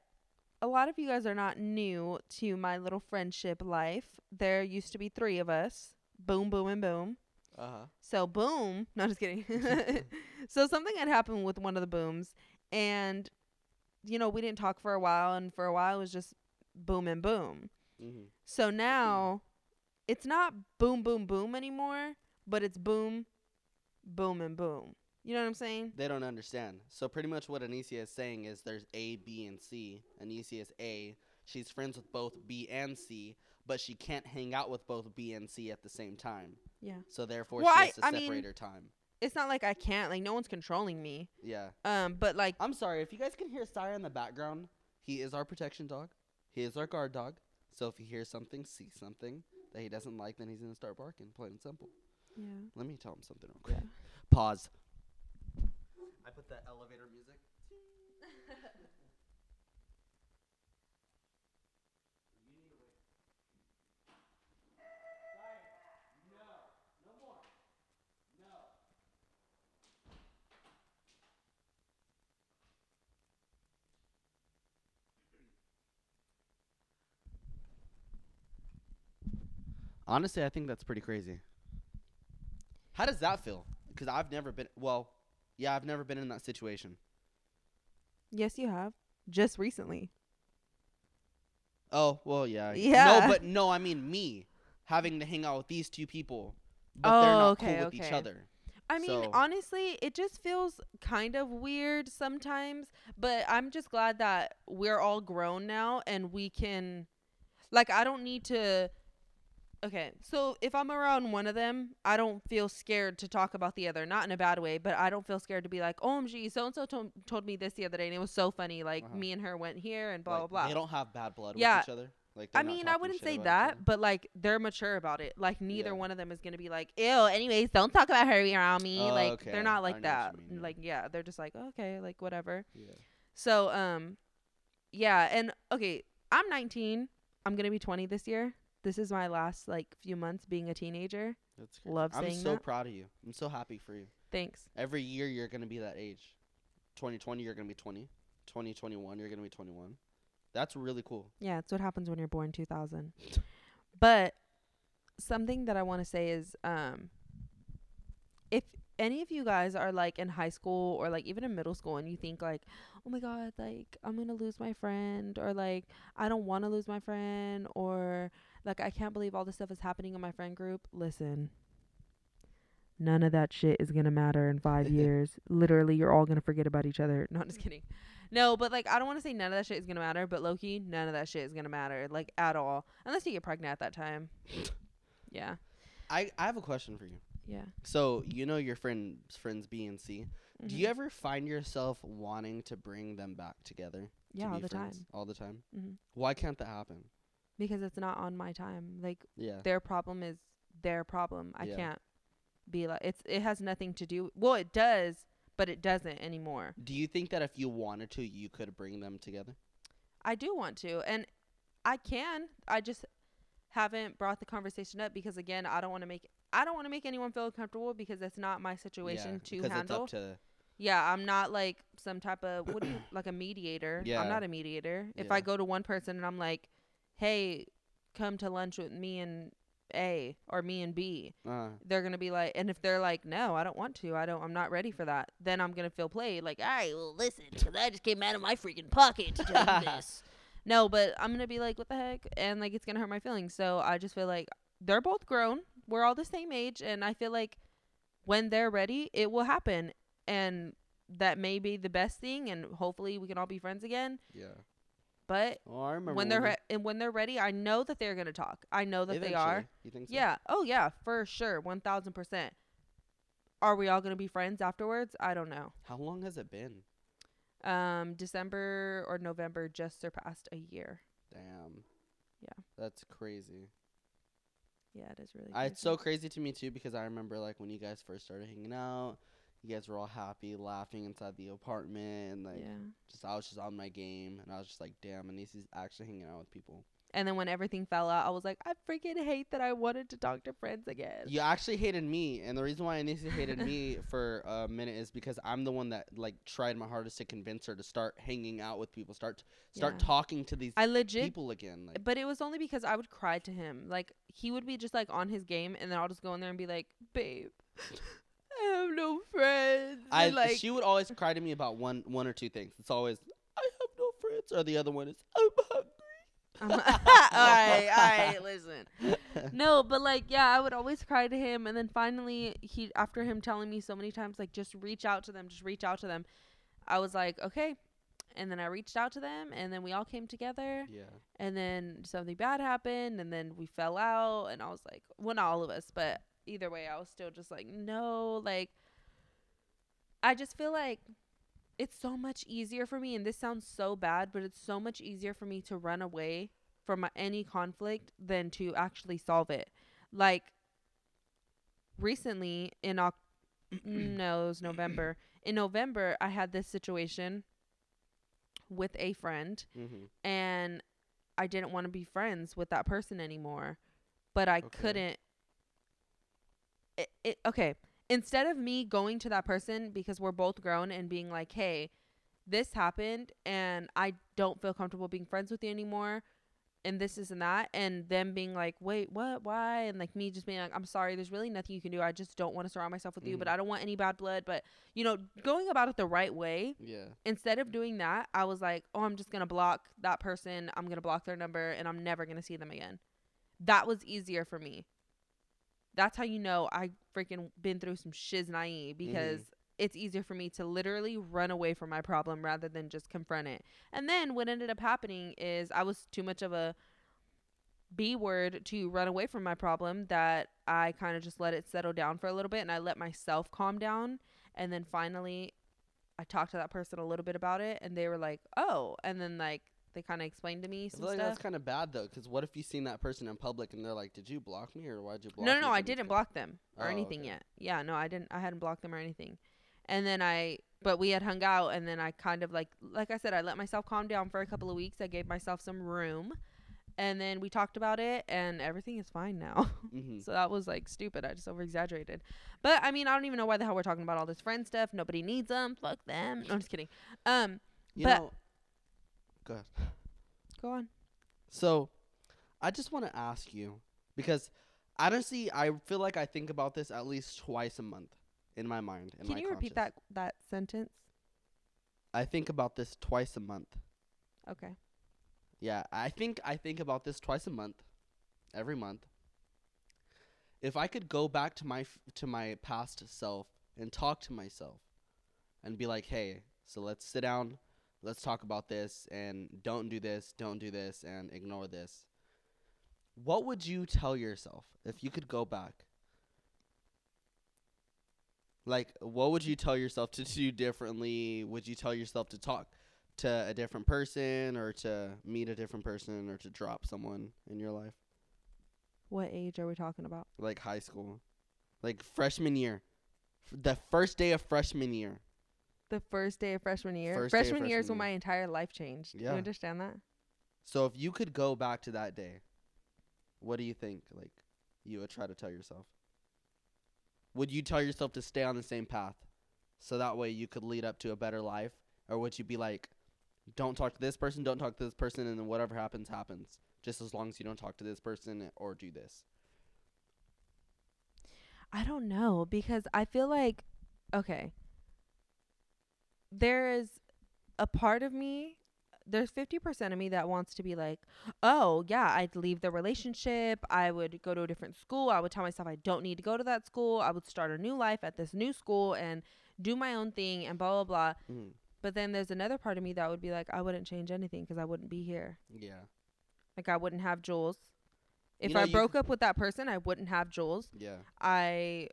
a lot of you guys are not new to my little friendship life. There used to be 3 of us. Boom boom and boom. Uh huh. So boom, <laughs> no just kidding. <laughs> <laughs> so something had happened with one of the booms and you know, we didn't talk for a while and for a while it was just boom and boom. Mm-hmm. So now it's not boom boom boom anymore, but it's boom boom and boom. You know what I'm saying? They don't understand. So pretty much what Anicia is saying is there's A, B, and C. Anicia is A. She's friends with both B and C, but she can't hang out with both B and C at the same time. Yeah. So therefore, Well, she has to I separate mean- her time. It's not like I can't, like no one's controlling me. Yeah. Um, but like I'm sorry if you guys can hear Sire in the background. He is our protection dog. He is our guard dog. So if he hears something, sees something that he doesn't like, then he's gonna start barking. Plain and simple. yeah. Let me tell him something real quick. Yeah. Pause. Put that elevator music. Honestly, I think that's pretty crazy. How does that feel? Because I've never been. Well, yeah, I've never been in that situation. Yes, you have. Just recently. Oh well, yeah. Yeah. No, but no, I mean me having to hang out with these two people, but they're Oh, not okay, cool with each other. I mean, So- honestly, it just feels kind of weird sometimes, but I'm just glad that we're all grown now and we can like I don't need to Okay, so if I'm around one of them, I don't feel scared to talk about the other, not in a bad way, but I don't feel scared to be like, "OMG, so and so told me this the other day and it was so funny. Like Uh-huh. me and her went here and blah Like, blah blah." They don't have bad blood Yeah. with each other. Like I mean, I wouldn't say that, but like they're mature about it. Like neither Yeah. one of them is gonna be like, "Ew." Anyways, don't talk about her around me. Oh, like okay. they're not like that. mean, yeah. Like yeah, they're just like okay, like whatever. Yeah. So um, yeah, and okay, I'm 19. I'm gonna be 20 this year. This is my last like few months being a teenager. That's crazy. Love I'm saying so that. proud of you. I'm so happy for you. Thanks. Every year you're gonna be that age. 2020 you're gonna be 20. 2021 you're gonna be 21. That's really cool. Yeah, it's what happens when you're born 2000. <laughs> But something that I want to say is um if any of you guys are like in high school or like even in middle school and you think like, "Oh my god, like I'm going to lose my friend" or like I don't want to lose my friend or like I can't believe all this stuff is happening in my friend group, listen. None of that shit is going to matter in 5 <laughs> years. Literally, you're all going to forget about each other. No, just kidding. No, but like I don't want to say none of that shit is gonna matter, but Loki, none of that shit is gonna matter, like at all, unless you get pregnant at that time. <laughs> Yeah, I I have a question for you. yeah. So, you know your friends friends B and C. Do Mhm. you ever find yourself wanting to bring them back together? to Yeah, all be the friends time. All the time. hmm Why can't that happen? Because it's not on my time. Like Yeah. their problem is their problem. I Yeah. can't be like it's. It has nothing to do. Well, it does, but it doesn't anymore. Do you think that if you wanted to, you could bring them together? I do want to, and I can. I just haven't brought the conversation up because again, I don't want to make. I don't want to make anyone feel uncomfortable because that's not my situation yeah, to because handle. it's up to Yeah, I'm not like some type of what do you like a mediator. Yeah. I'm not a mediator. If. I go to one person and I'm like, "Hey, come to lunch with me and A or me and B." uh, They're going to be like and if they're like, "No, I don't want to. I don't I'm not ready for that." Then I'm going to feel played like, "All right, well, listen, cuz <laughs> I just came out of my freaking pocket to tell <laughs> you this." No, but I'm going to be like, "What the heck?" and like it's going to hurt my feelings. So I just feel like they're both grown. We're all the same age and I feel like when they're ready, it will happen and that may be the best thing and hopefully we can all be friends again yeah. But Oh, I remember when they're re- and when they're ready, I know that they're gonna talk. I know that they are. You think so? Yeah. Oh yeah, for sure, one thousand percent. Are we all gonna be friends afterwards? I don't know. How long has it been? Um, December or November just surpassed a year. Damn. Yeah. That's crazy. Yeah, it is really. I, it's so crazy to me too because I remember like when you guys first started hanging out, you guys were all happy, laughing inside the apartment, and like yeah. just I was just on my game, and I was just like, damn, Anisi's actually hanging out with people. And then when everything fell out, I was like, I freaking hate that I wanted to talk to friends again. You actually hated me, and the reason why Anisi hated me <laughs> for a minute is because I'm the one that like tried my hardest to convince her to start hanging out with people, start start Yeah. talking to these I legit people again. Like, But it was only because I would cry to him. Like he would be just like on his game, and then I'll just go in there and be like, "Babe, <laughs> I have no friends." I and, like, she would always cry to me about one one or two things. It's always I have no friends, or the other one is I'm hungry. <laughs> All right, all right, listen. <laughs> No, but like, yeah, I would always cry to him, and then finally, he after him telling me so many times, like, just reach out to them, just reach out to them. I was like, okay, and then I reached out to them, and then we all came together, yeah. and then something bad happened, and then we fell out, and I was like, well, not all of us, but either way, I was still just like, no, like, I just feel like it's so much easier for me, and this sounds so bad, but it's so much easier for me to run away from any conflict than to actually solve it. Like, recently in October, <clears throat> no, it was November. In November, I had this situation with a friend Mm-hmm. and I didn't want to be friends with that person anymore. But I Okay. couldn't it, it okay, instead of me going to that person because we're both grown and being like, "Hey, this happened and I don't feel comfortable being friends with you anymore." And this is and that, and them being like, "Wait, what? Why?" And like me just being like, "I'm sorry. There's really nothing you can do. I just don't want to surround myself with you, but Mhm. I don't want any bad blood." But you know, going about it the right way, Yeah. instead of doing that, I was like, oh, I'm just going to block that person. I'm going to block their number and I'm never going to see them again. That was easier for me. That's how you know I freaking been through some shiznai mm-hmm. because it's easier for me to literally run away from my problem rather than just confront it. And then what ended up happening is I was too much of a B word to run away from my problem that I kind of just let it settle down for a little bit and I let myself calm down. And then finally, I talked to that person a little bit about it and they were like, oh. And then, like, they kind of explained to me I some feel like stuff. that's kind of bad though, because what if you seen that person in public and they're like, "Did you block me or why'd you block No, me?" no, no, I didn't block them or Oh, anything okay. yet. Yeah, no, I didn't. I hadn't blocked them or anything. And then I, but we had hung out, and then I kind of like, like I said, I let myself calm down for a couple of weeks. I gave myself some room, and then we talked about it, and everything is fine now. <laughs> Mhm. so that was like stupid. I just over exaggerated. But I mean, I don't even know why the hell we're talking about all this friend stuff. Nobody needs them. Fuck them. No, I'm just kidding. Um, You but- know. Go ahead. go on. So, I just want to ask you because honestly, I feel like I think about this at least twice a month in my mind. In Can my you repeat that that sentence? I think about this twice a month. Okay. Yeah, I think I think about this twice a month, every month. If I could go back to my f- to my past self and talk to myself, and be like, "Hey, so let's sit down, let's talk about this, and don't do this, don't do this, and ignore this." What would you tell yourself if you could go back? Like, what would you tell yourself to do differently? Would you tell yourself to talk to a different person or to meet a different person or to drop someone in your life? What age are we talking about? Like high school. Like freshman year. The first day of freshman year. The first day of freshman year. First of freshman year is when my entire life changed. Do Yeah. you understand that? So if you could go back to that day, what do you think like you would try to tell yourself? Would you tell yourself to stay on the same path so that way you could lead up to a better life or would you be like don't talk to this person, don't talk to this person and then whatever happens happens just as long as you don't talk to this person or do this. I don't know because I feel like okay. There is a part of me there's 50% of me that wants to be like, "Oh, yeah, I'd leave the relationship. I would go to a different school. I would tell myself I don't need to go to that school. I would start a new life at this new school and do my own thing and blah blah blah." Mm. But then there's another part of me that would be like, I wouldn't change anything 'cause I wouldn't be here. Yeah. Like I wouldn't have Jules. If know, I broke up with that person, I wouldn't have Jules. Yeah. I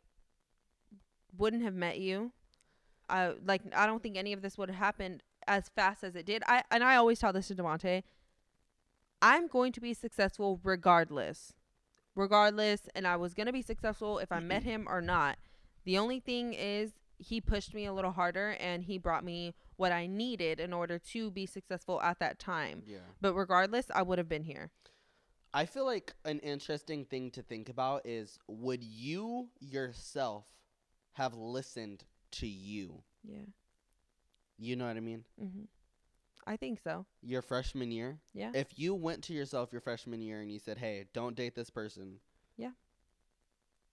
wouldn't have met you. I like I don't think any of this would have happened as fast as it did. I and I always tell this to Devonte. I'm going to be successful regardless. Regardless, and I was gonna be successful if I met him or not. The only thing is he pushed me a little harder and he brought me what I needed in order to be successful at that time. Yeah. But regardless, I would have been here. I feel like an interesting thing to think about is would you yourself have listened to you? Yeah. You know what I mean? Mhm. I think so. Your freshman year? Yeah. If you went to yourself your freshman year and you said, "Hey, don't date this person." Yeah.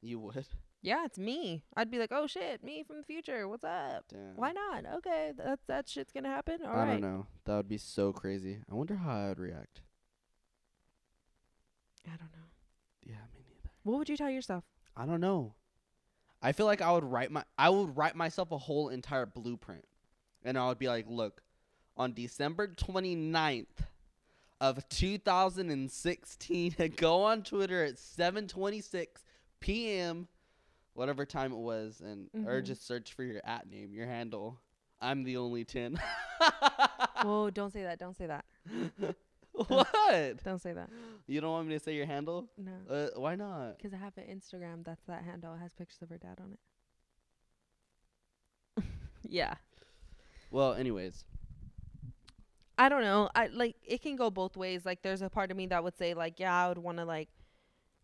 You would. Yeah, it's me. I'd be like, "Oh shit, me from the future. What's up? Damn. Why not? Okay, that that shit's gonna happen. All I right. don't know. That would be so crazy. I wonder how I would react. I don't know. Yeah, me neither. What would you tell yourself? I don't know. I feel like I would write my I would write myself a whole entire blueprint. And I would be like, look, on December 29th of 2016, <laughs> go on Twitter at 7:26 p.m. whatever time it was and or Mhm. just search for your at name, your handle. I'm the only 10. <laughs> Whoa, don't say that. Don't say that. <laughs> <laughs> what? Don't say that. <gasps> You don't want me to say your handle? No. Uh, why not? 'Cause I have an Instagram that's that handle. It has pictures of her dad on it. <laughs> yeah. Well, anyways, I don't know. I like it can go both ways. Like there's a part of me that would say like, yeah, I would want to like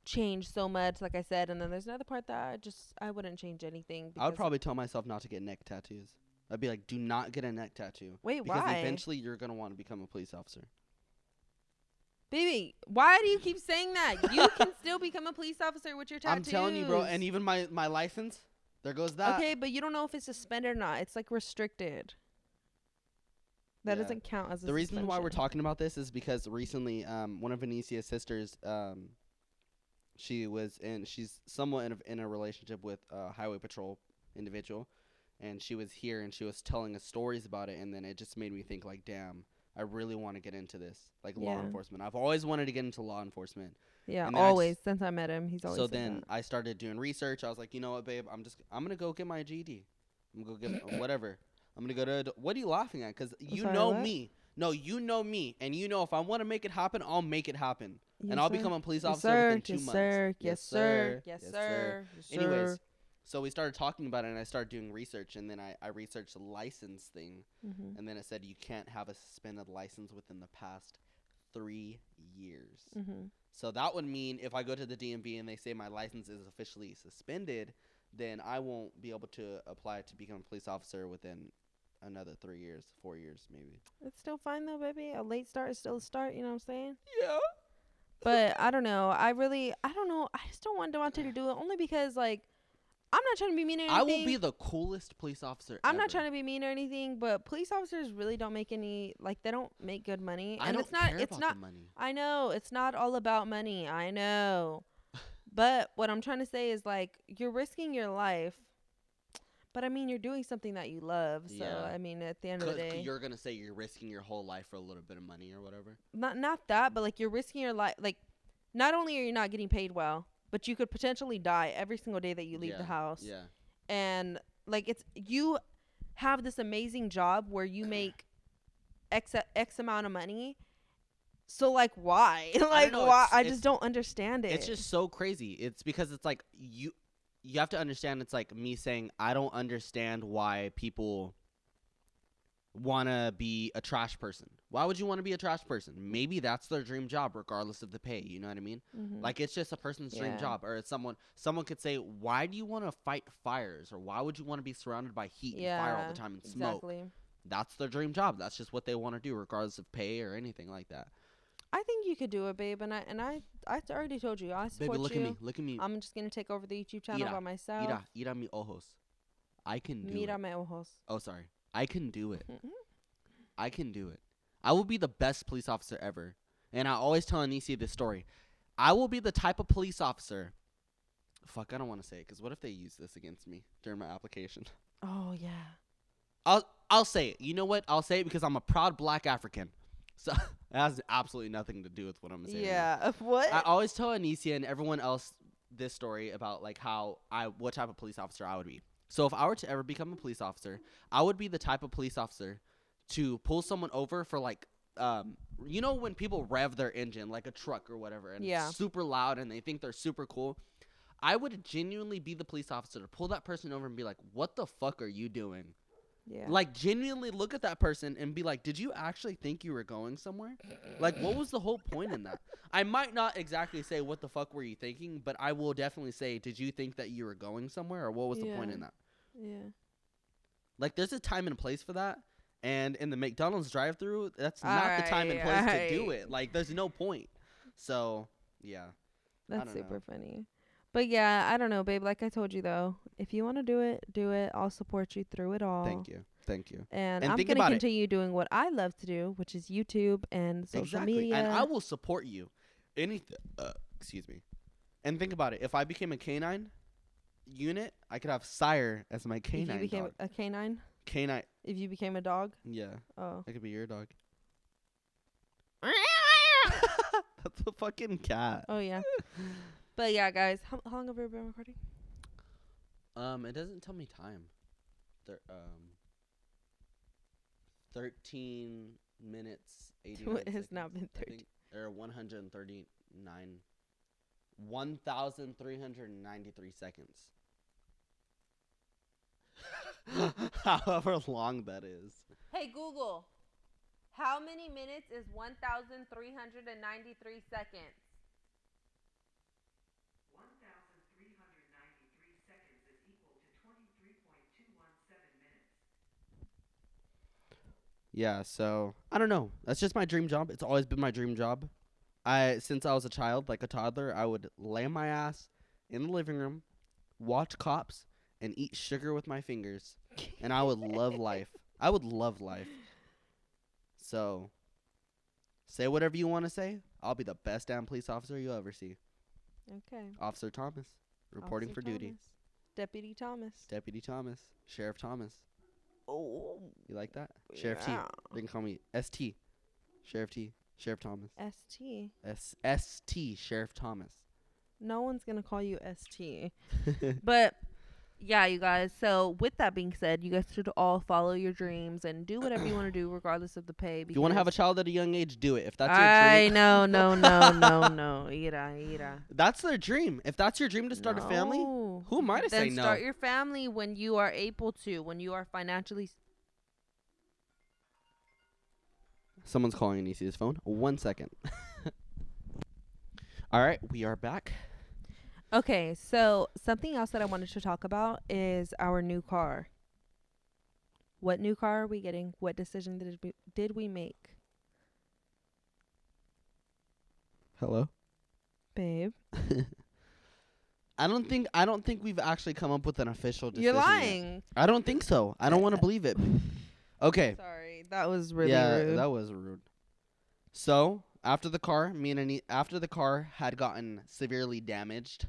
change so much, like I said, and then there's another part that I just I wouldn't change anything. I would probably tell myself not to get neck tattoos. I'd be like, do not get a neck tattoo. wait. Because Why, eventually you're going to want to become a police officer. Baby? Why do you keep saying that? You can still become a police officer with your tattoos. I'm telling you, bro. And even my, my license, there goes that. okay, but you don't know if it's suspended or not. It's like restricted. That Yeah. doesn't count as a The reason why we're talking about this is because recently, um, one of Venetia's sisters, um, she was in, she's somewhat in a, in a relationship with a highway patrol individual, and she was here and she was telling us stories about it, and then it just made me think like, damn, I really want to get into this, like law enforcement. I've always wanted to get into law enforcement. Yeah, then I always since I met him, he's always so then that. I started doing research. I was like, you know what, babe? I'm just I'm gonna go get my GED. I'm gonna go get <coughs> whatever. I'm gonna go to. ad- What are you laughing at? Because you sorry, know what? me. No, you know me, and you know if I want to make it happen, I'll make it happen, Yes, and I'll sir. become a police yes, officer sir. within two yes, months. Sir. Yes, sir. Yes, sir. Yes, sir. Yes, Anyways. So we started talking about it, and I started doing research, and then I I researched the license thing, Mhm. and then it said you can't have a suspended license within the past three years. Mhm. So that would mean if I go to the DMV and they say my license is officially suspended, then I won't be able to apply to become a police officer within another three years, four years maybe. It's still fine though, baby. A late start is still a start. You know what I'm saying? Yeah. But I don't know. I really, I don't know. I just don't want Devontae to do it only because like, I'm not trying to be mean or anything. I will be the coolest police officer. I'm not trying to be mean or anything, but police officers really don't make any like they don't make good money, I and don't it's not. care It's about not. the money. I know it's not all about money. I know. <laughs> but what I'm trying to say is like you're risking your life. But I mean, you're doing something that you love. So Yeah. I mean, at the end of the day, you're gonna say you're risking your whole life for a little bit of money or whatever. not not that, but like you're risking your life. Like, not only are you not getting paid well, but you could potentially die every single day that you leave the house. Yeah. and like it's you have this amazing job where you <clears throat> make x x amount of money so like why <laughs> like know, why i just don't understand it It's just so crazy. It's because it's like you you have to understand it's like me saying I don't understand why people want to be a trash person. Why would you want to be a trash person? Maybe that's their dream job regardless of the pay, you know what I mean? Mhm. Like it's just a person's dream job or it's someone someone could say why do you want to fight fires or why would you want to be surrounded by heat and fire all the time and smoke? exactly That's their dream job. That's just what they want to do regardless of pay or anything like that. i think you could do it babe and i and i i already told you i support Baby, look you at me. Look at me. i'm just gonna take over the youtube channel Ira, by myself Ira, ira mi ojos. I can do mira it. me ojos Oh, sorry. I can do it. Mhm. I can do it. I will be the best police officer ever. And I always tell Anisi this story. I will be the type of police officer. Fuck, I don't want to say it because what if they use this against me during my application? <laughs> oh yeah I'll I'll say it. You know what? I'll say it because I'm a proud Black African. <laughs> So it has absolutely nothing to do with what I'm saying. Yeah. What? I always tell Anicia and everyone else this story about like how I what type of police officer I would be. So if I were to ever become a police officer, I would be the type of police officer to pull someone over for like um you know when people rev their engine like a truck or whatever and Yeah. it's super loud and they think they're super cool. I would genuinely be the police officer to pull that person over and be like, "What the fuck are you doing?" yeah. Like genuinely look at that person and be like, "Did you actually think you were going somewhere? Like what was the whole point in that?" <laughs> I might not exactly say what the fuck were you thinking, but I will definitely say, "Did you think that you were going somewhere or what was the point in that?" Yeah. Like there's a time and place for that. And in the McDonald's drive-through, that's not the time and place to do it. Like there's no point. So, yeah. That's don't know. super funny. But yeah, I don't know, babe. Like I told you though, if you want to do it, do it. I'll support you through it all. Thank you. Thank you. And, And I'm gonna about it. continue doing what I love to do, which is YouTube and social exactly. media. And I will support you. Anything. Uh, excuse me. And think about it. If I became a canine unit, I could have Sire as my canine. if canine you became dog. a canine, Canine. if you became a dog, Yeah, oh. I could be your dog. <laughs> That's a fucking cat. oh yeah. <laughs> but yeah, guys, how, how long have we been recording? Um, it doesn't tell me time. Thir- um, thirteen minutes eighty. <laughs> It has not been 13. Or one hundred and thirty-nine. One thousand three hundred and ninety-three seconds. <laughs> However long that is. Hey Google, how many minutes is 1,393 seconds? 1,393 seconds is equal to 23.217 minutes. Yeah, so I don't know. That's just my dream job. It's always been my dream job. I since I was a child, like a toddler, I would lay my ass in the living room, watch cops, and eat sugar with my fingers, and I would love life. <laughs> I would love life. So, say whatever you want to say. I'll be the best damn police officer you'll ever see. Okay. Officer Thomas, reporting Officer for duty. Deputy Thomas. Deputy Thomas, Sheriff Thomas. Oh, You like that? Sheriff T. They can call me ST. Sheriff T. Sheriff Thomas. ST. S S T Sheriff Thomas. No one's gonna call you ST. <laughs> But yeah, you guys. So with that being said, you guys should all follow your dreams and do whatever you want to do, <clears throat> regardless of the pay. if you want to have a child at a young age, do it. If that's your I dream, know, <laughs> no, no, no, no. No ira, Ira. that's their dream. If that's your dream to start a family, who am I to then say no? start your family when you are able to, when you are financially. Someone's calling Anicia's phone. One second. <laughs> All right, we are back. Okay, so something else that I wanted to talk about is our new car. What new car are we getting? What decision did we did we make, Hello. babe? <laughs> I don't think I don't think we've actually come up with an official decision. You're yet. lying. I don't think so. I don't want to believe it. <laughs> Okay. Sorry, that was really yeah, rude. that was rude. So after the car, me and Ani- after the car had gotten severely damaged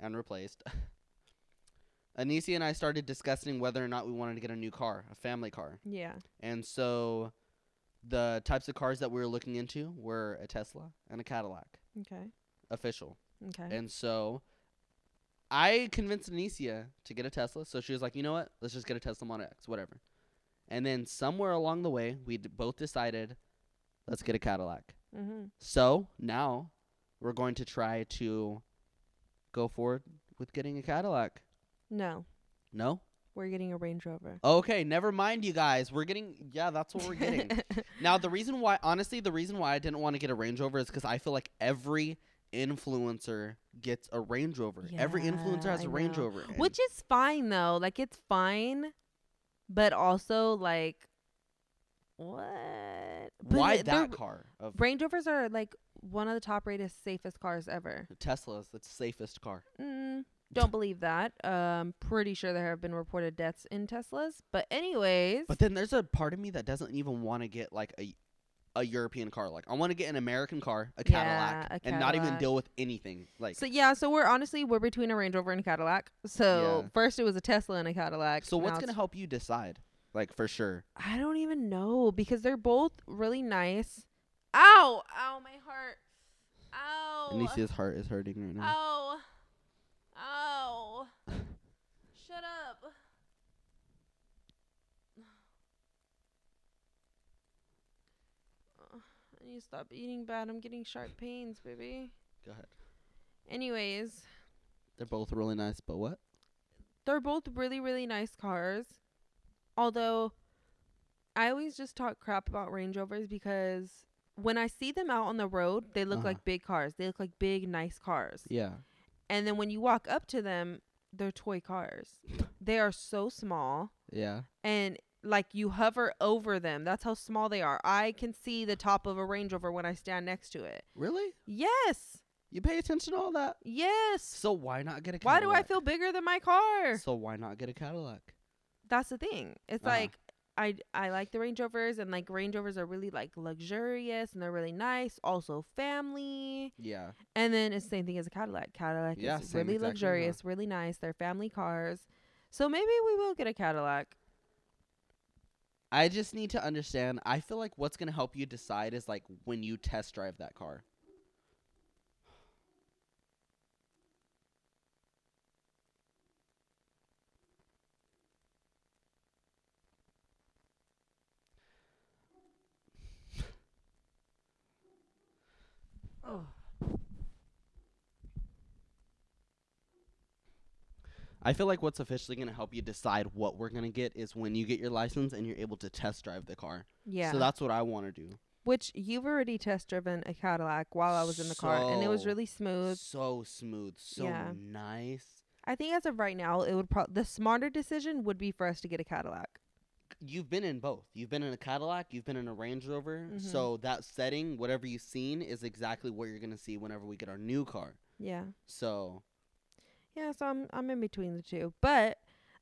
and replaced, <laughs> Anicia and I started discussing whether or not we wanted to get a new car, a family car. yeah. And so, the types of cars that we were looking into were a Tesla and a Cadillac, Okay. official. Okay. And so, I convinced Anicia to get a Tesla. So she was like, you know what? Let's just get a Tesla Model X, whatever. And then somewhere along the way, we d- both decided, let's get a Cadillac. mhm. So now we're going to try to go forward with getting a Cadillac. No, No? we're getting a Range Rover. Okay, never mind, you guys. We're getting, yeah, that's what we're getting. <laughs> now, the reason why, honestly, the reason why I didn't want to get a Range Rover is because I feel like every influencer gets a Range Rover. every influencer has I a Range know. Rover. Which is fine though. Like it's fine, but also like what? But why the- that car of Range Rovers are like one of the top rated safest cars ever. Tesla's the safest car? Mm, don't believe that. Um, pretty sure there have been reported deaths in Teslas. But anyways, But then there's a part of me that doesn't even want to get like a a European car. Like I want to get an American car, a Yeah, Cadillac, a and not even deal with anything. Like so yeah, so we're honestly we're between a Range Rover and a Cadillac. So Yeah. first it was a Tesla and a Cadillac. So what's gonna help you decide? like for sure. I don't even know because they're both really nice. Ow! Ow, my heart. Ow. Anicia's heart is hurting right now. Ow. Ow. Shut up. I need to stop eating bad. I'm getting sharp pains, baby. Go ahead. Anyways, They're both really nice, but what? they're both really, really nice cars. Although, I always just talk crap about Range Rovers because when I see them out on the road, they look Uh-huh. like big cars. They look like big, nice cars. Yeah. And then when you walk up to them, they're toy cars. <laughs> they are so small Yeah. and like you hover over them. That's how small they are. I can see the top of a Range Rover when I stand next to it. Really? Yes. You pay attention to all that? Yes. So why not get a Why Cadillac? do I feel bigger than my car? So why not get a Cadillac? That's the thing. It's Uh-huh. like I I like the Range Rovers and like Range Rovers are really like luxurious and they're really nice, also family. Yeah. And then it's the same thing as a Cadillac. Cadillac Yeah, is same really exact thing, huh? luxurious, really nice. They're family cars. So maybe we will get a Cadillac. I just need to understand. I feel like what's going to help you decide is like when you test drive that car. Oh. I feel like what's officially going to help you decide what we're going to get is when you get your license and you're able to test drive the car. Yeah. So that's what I want to do. Which you've already test driven a Cadillac while I was in the car and it was really smooth. So smooth, so Yeah. nice. I think as of right now, it would pro- the smarter decision would be for us to get a Cadillac. You've been in both. You've been in a Cadillac, you've been in a Range Rover. Mhm. So that setting, whatever you've seen, is exactly what you're going to see whenever we get our new car. Yeah. So, Yeah, so I'm I'm in between the two. But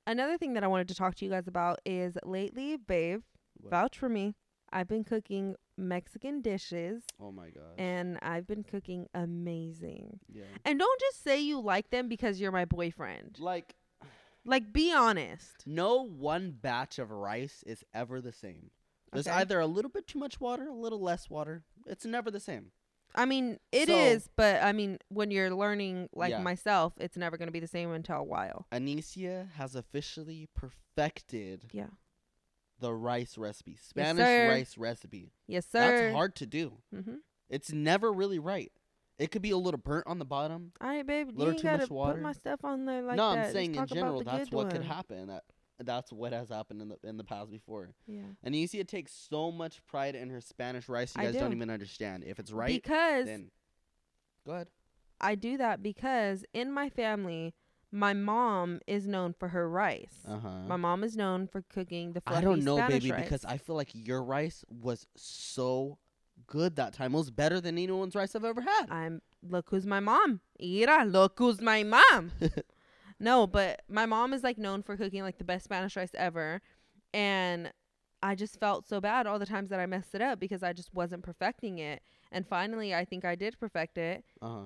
another thing that I wanted to talk to you guys about is lately, babe, What? vouch for me. I've been cooking Mexican dishes oh my gosh. and I've been cooking amazing. yeah. And don't just say you like them because you're my boyfriend. Like, Like be honest. no one batch of rice is ever the same. There's Okay. either a little bit too much water, a little less water. It's never the same. I mean, it is, So- but I mean, when you're learning like Yeah. myself, it's never going to be the same until a while. Anicia has officially perfected Yeah. the rice recipe, Spanish sir. rice recipe. Yes, sir. That's hard to do. Mhm. It's never really right. It could be a little burnt on the bottom. All right, babe. You Little ain't too gotta much water. put my stuff on there like no, that. I'm saying in talk about general that's what could happen. That that's what has happened in the in the past before. Yeah. Anicia takes so much pride in her Spanish rice. You I guys don't even understand. If it's right, because then go ahead. I do that because in my family, my mom is known for her rice. Uh huh. My mom is known for cooking the fluffy I don't know, Spanish baby, rice. because I feel like your rice was so good that time. It was better than anyone's rice I've ever had. I'm look who's my mom. Ira, look who's my mom. <laughs> no, but my mom is like known for cooking like the best Spanish rice ever, and I just felt so bad all the times that I messed it up because I just wasn't perfecting it. And finally, I think I did perfect it, Uh huh.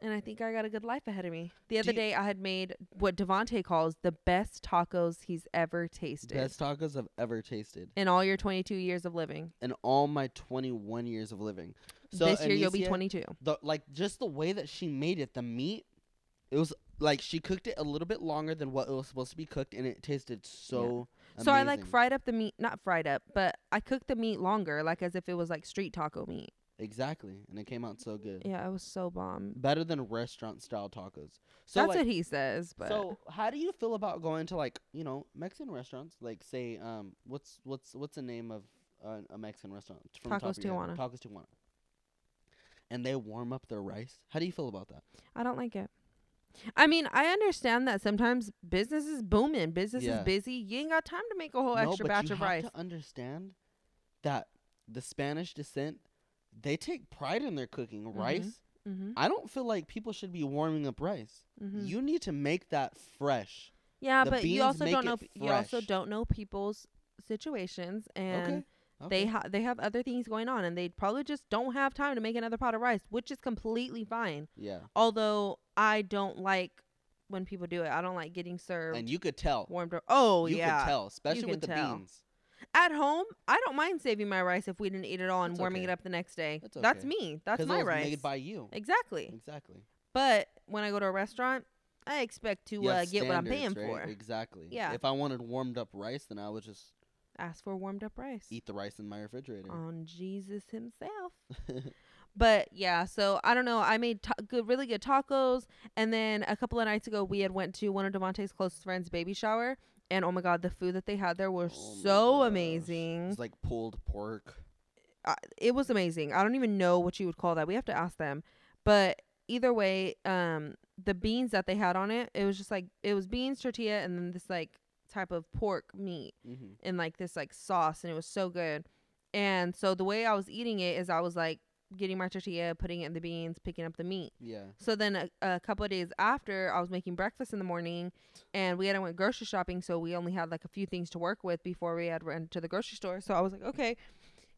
and I think I got a good life ahead of me. The other day, I had made what Devonte calls the best tacos he's ever tasted Best tacos I've ever tasted in all your 22 years of living. in all my 21 years of living. So this year, you'll be 22. The like just the way that she made it, the meat, it was like she cooked it a little bit longer than what it was supposed to be cooked, and it tasted so. So I like fried up the meat, not fried up, but I cooked the meat longer, like as if it was like street taco meat. exactly, and it came out so good. Yeah, it was so bomb. Better than restaurant style tacos. So That's like, what he says, but So how do you feel about going to like you know Mexican restaurants? Like say um what's what's what's the name of uh, a Mexican restaurant from Tacos of your head? Tijuana. Tacos Tijuana. And they warm up their rice. How do you feel about that? I don't like it. I mean, I understand that sometimes business is booming, business Yeah. is busy. You ain't got time to make a whole no, extra but batch you of have rice. to understand that the Spanish descent they take pride in their cooking Mhm. rice. Mm-hmm. I don't feel like people should be warming up rice. Mm-hmm. You need to make that fresh. yeah, the but you beans also make don't know. it You also fresh. don't know people's situations, and okay. They okay. ha- they have other things going on, and they probably just don't have time to make another pot of rice, which is completely fine. yeah. Although I don't like when people do it. I don't like getting served and you could tell. warmed up. Oh you yeah. You could tell, especially with the tell. beans. At home, I don't mind saving my rice if we didn't eat it all and That's warming okay. it up the next day. That's That's okay. me. That's my it was rice. made by you. exactly. Exactly. But when I go to a restaurant, I expect to uh, get what I'm paying right? for. Exactly. Yeah. If I wanted warmed up rice, then I would just Ask for warmed up rice. eat the rice in my refrigerator. on Jesus himself. <laughs> But yeah, so I don't know. I made ta- good, really good tacos, and then a couple of nights ago, we had went to one of Devontae's closest friends' baby shower, and oh my god, the food that they had there was Oh so amazing. It's like pulled pork. uh, it was amazing. I don't even know what you would call that. We have to ask them. But either way, um, the beans that they had on it, it was just like it was beans, tortilla, and then this like type of pork meat Mm-hmm. in like this like sauce, and it was so good. And so the way I was eating it is I was like getting my tortilla, putting it in the beans, picking up the meat. Yeah. So then a, a couple of days after, I was making breakfast in the morning, and we hadn't went grocery shopping, so we only had like a few things to work with before we had run to the grocery store. So I was like, okay,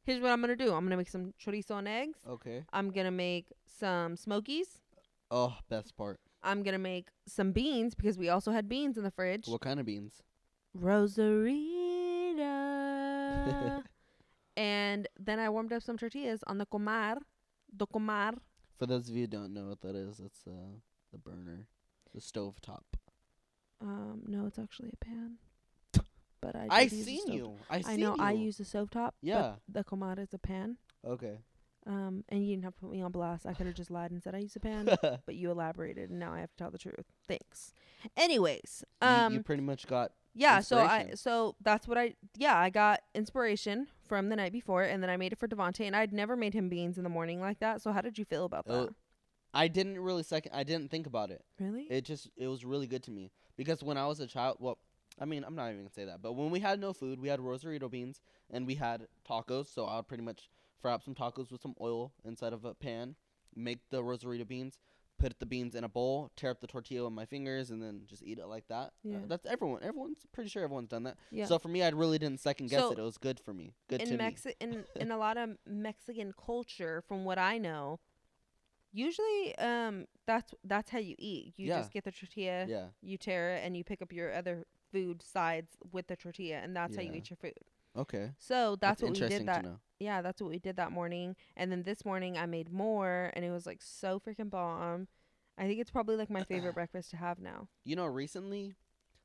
here's what I'm gonna do. I'm gonna make some chorizo and eggs. Okay. I'm gonna make some smokies. Oh, best part. I'm gonna make some beans because we also had beans in the fridge. What kind of beans? Rosarita. <laughs> and then I warmed up some tortillas on the comal. The comal. For those of you who don't know what that is, it's uh the burner, the stove top. Um, no, it's actually a pan. <laughs> But I. I seen you. I I seen know. I use the stove top. Yeah. But the comal is a pan. Okay. Um, and you didn't have to put me on blast. I could have just lied and said I use a pan. <laughs> but you elaborated, and now I have to tell the truth. Thanks. Anyways, You- um, you, pretty much got yeah. So I, so that's what I, yeah, I got inspiration from the night before, and then I made it for Devonte, and I'd never made him beans in the morning like that. So how did you feel about that? Oh, I didn't really second I didn't think about it. really? It just it was really good to me because when I was a child, well, I mean, I'm not even gonna say that, but when we had no food, we had Rosarita beans and we had tacos. So I would pretty much fry up some tacos with some oil inside of a pan, make the Rosarita beans, put the beans in a bowl, tear up the tortilla with my fingers, and then just eat it like that. Uh, Yeah. that's everyone. Everyone's pretty sure everyone's done that. yeah. So for me, I really didn't second guess So, it. It was good for me. Good to in me. <laughs> In in a lot of Mexican culture, from what I know, usually um that's that's how you eat. You Yeah. just get the tortilla, Yeah. you tear it, and you pick up your other food sides with the tortilla, and that's how you eat your food. Okay. So that's, what we did that. Yeah, that's what we did that morning. And then this morning I made more, and it was like so freaking bomb. I think it's probably like my favorite <clears throat> breakfast to have now. You know, recently,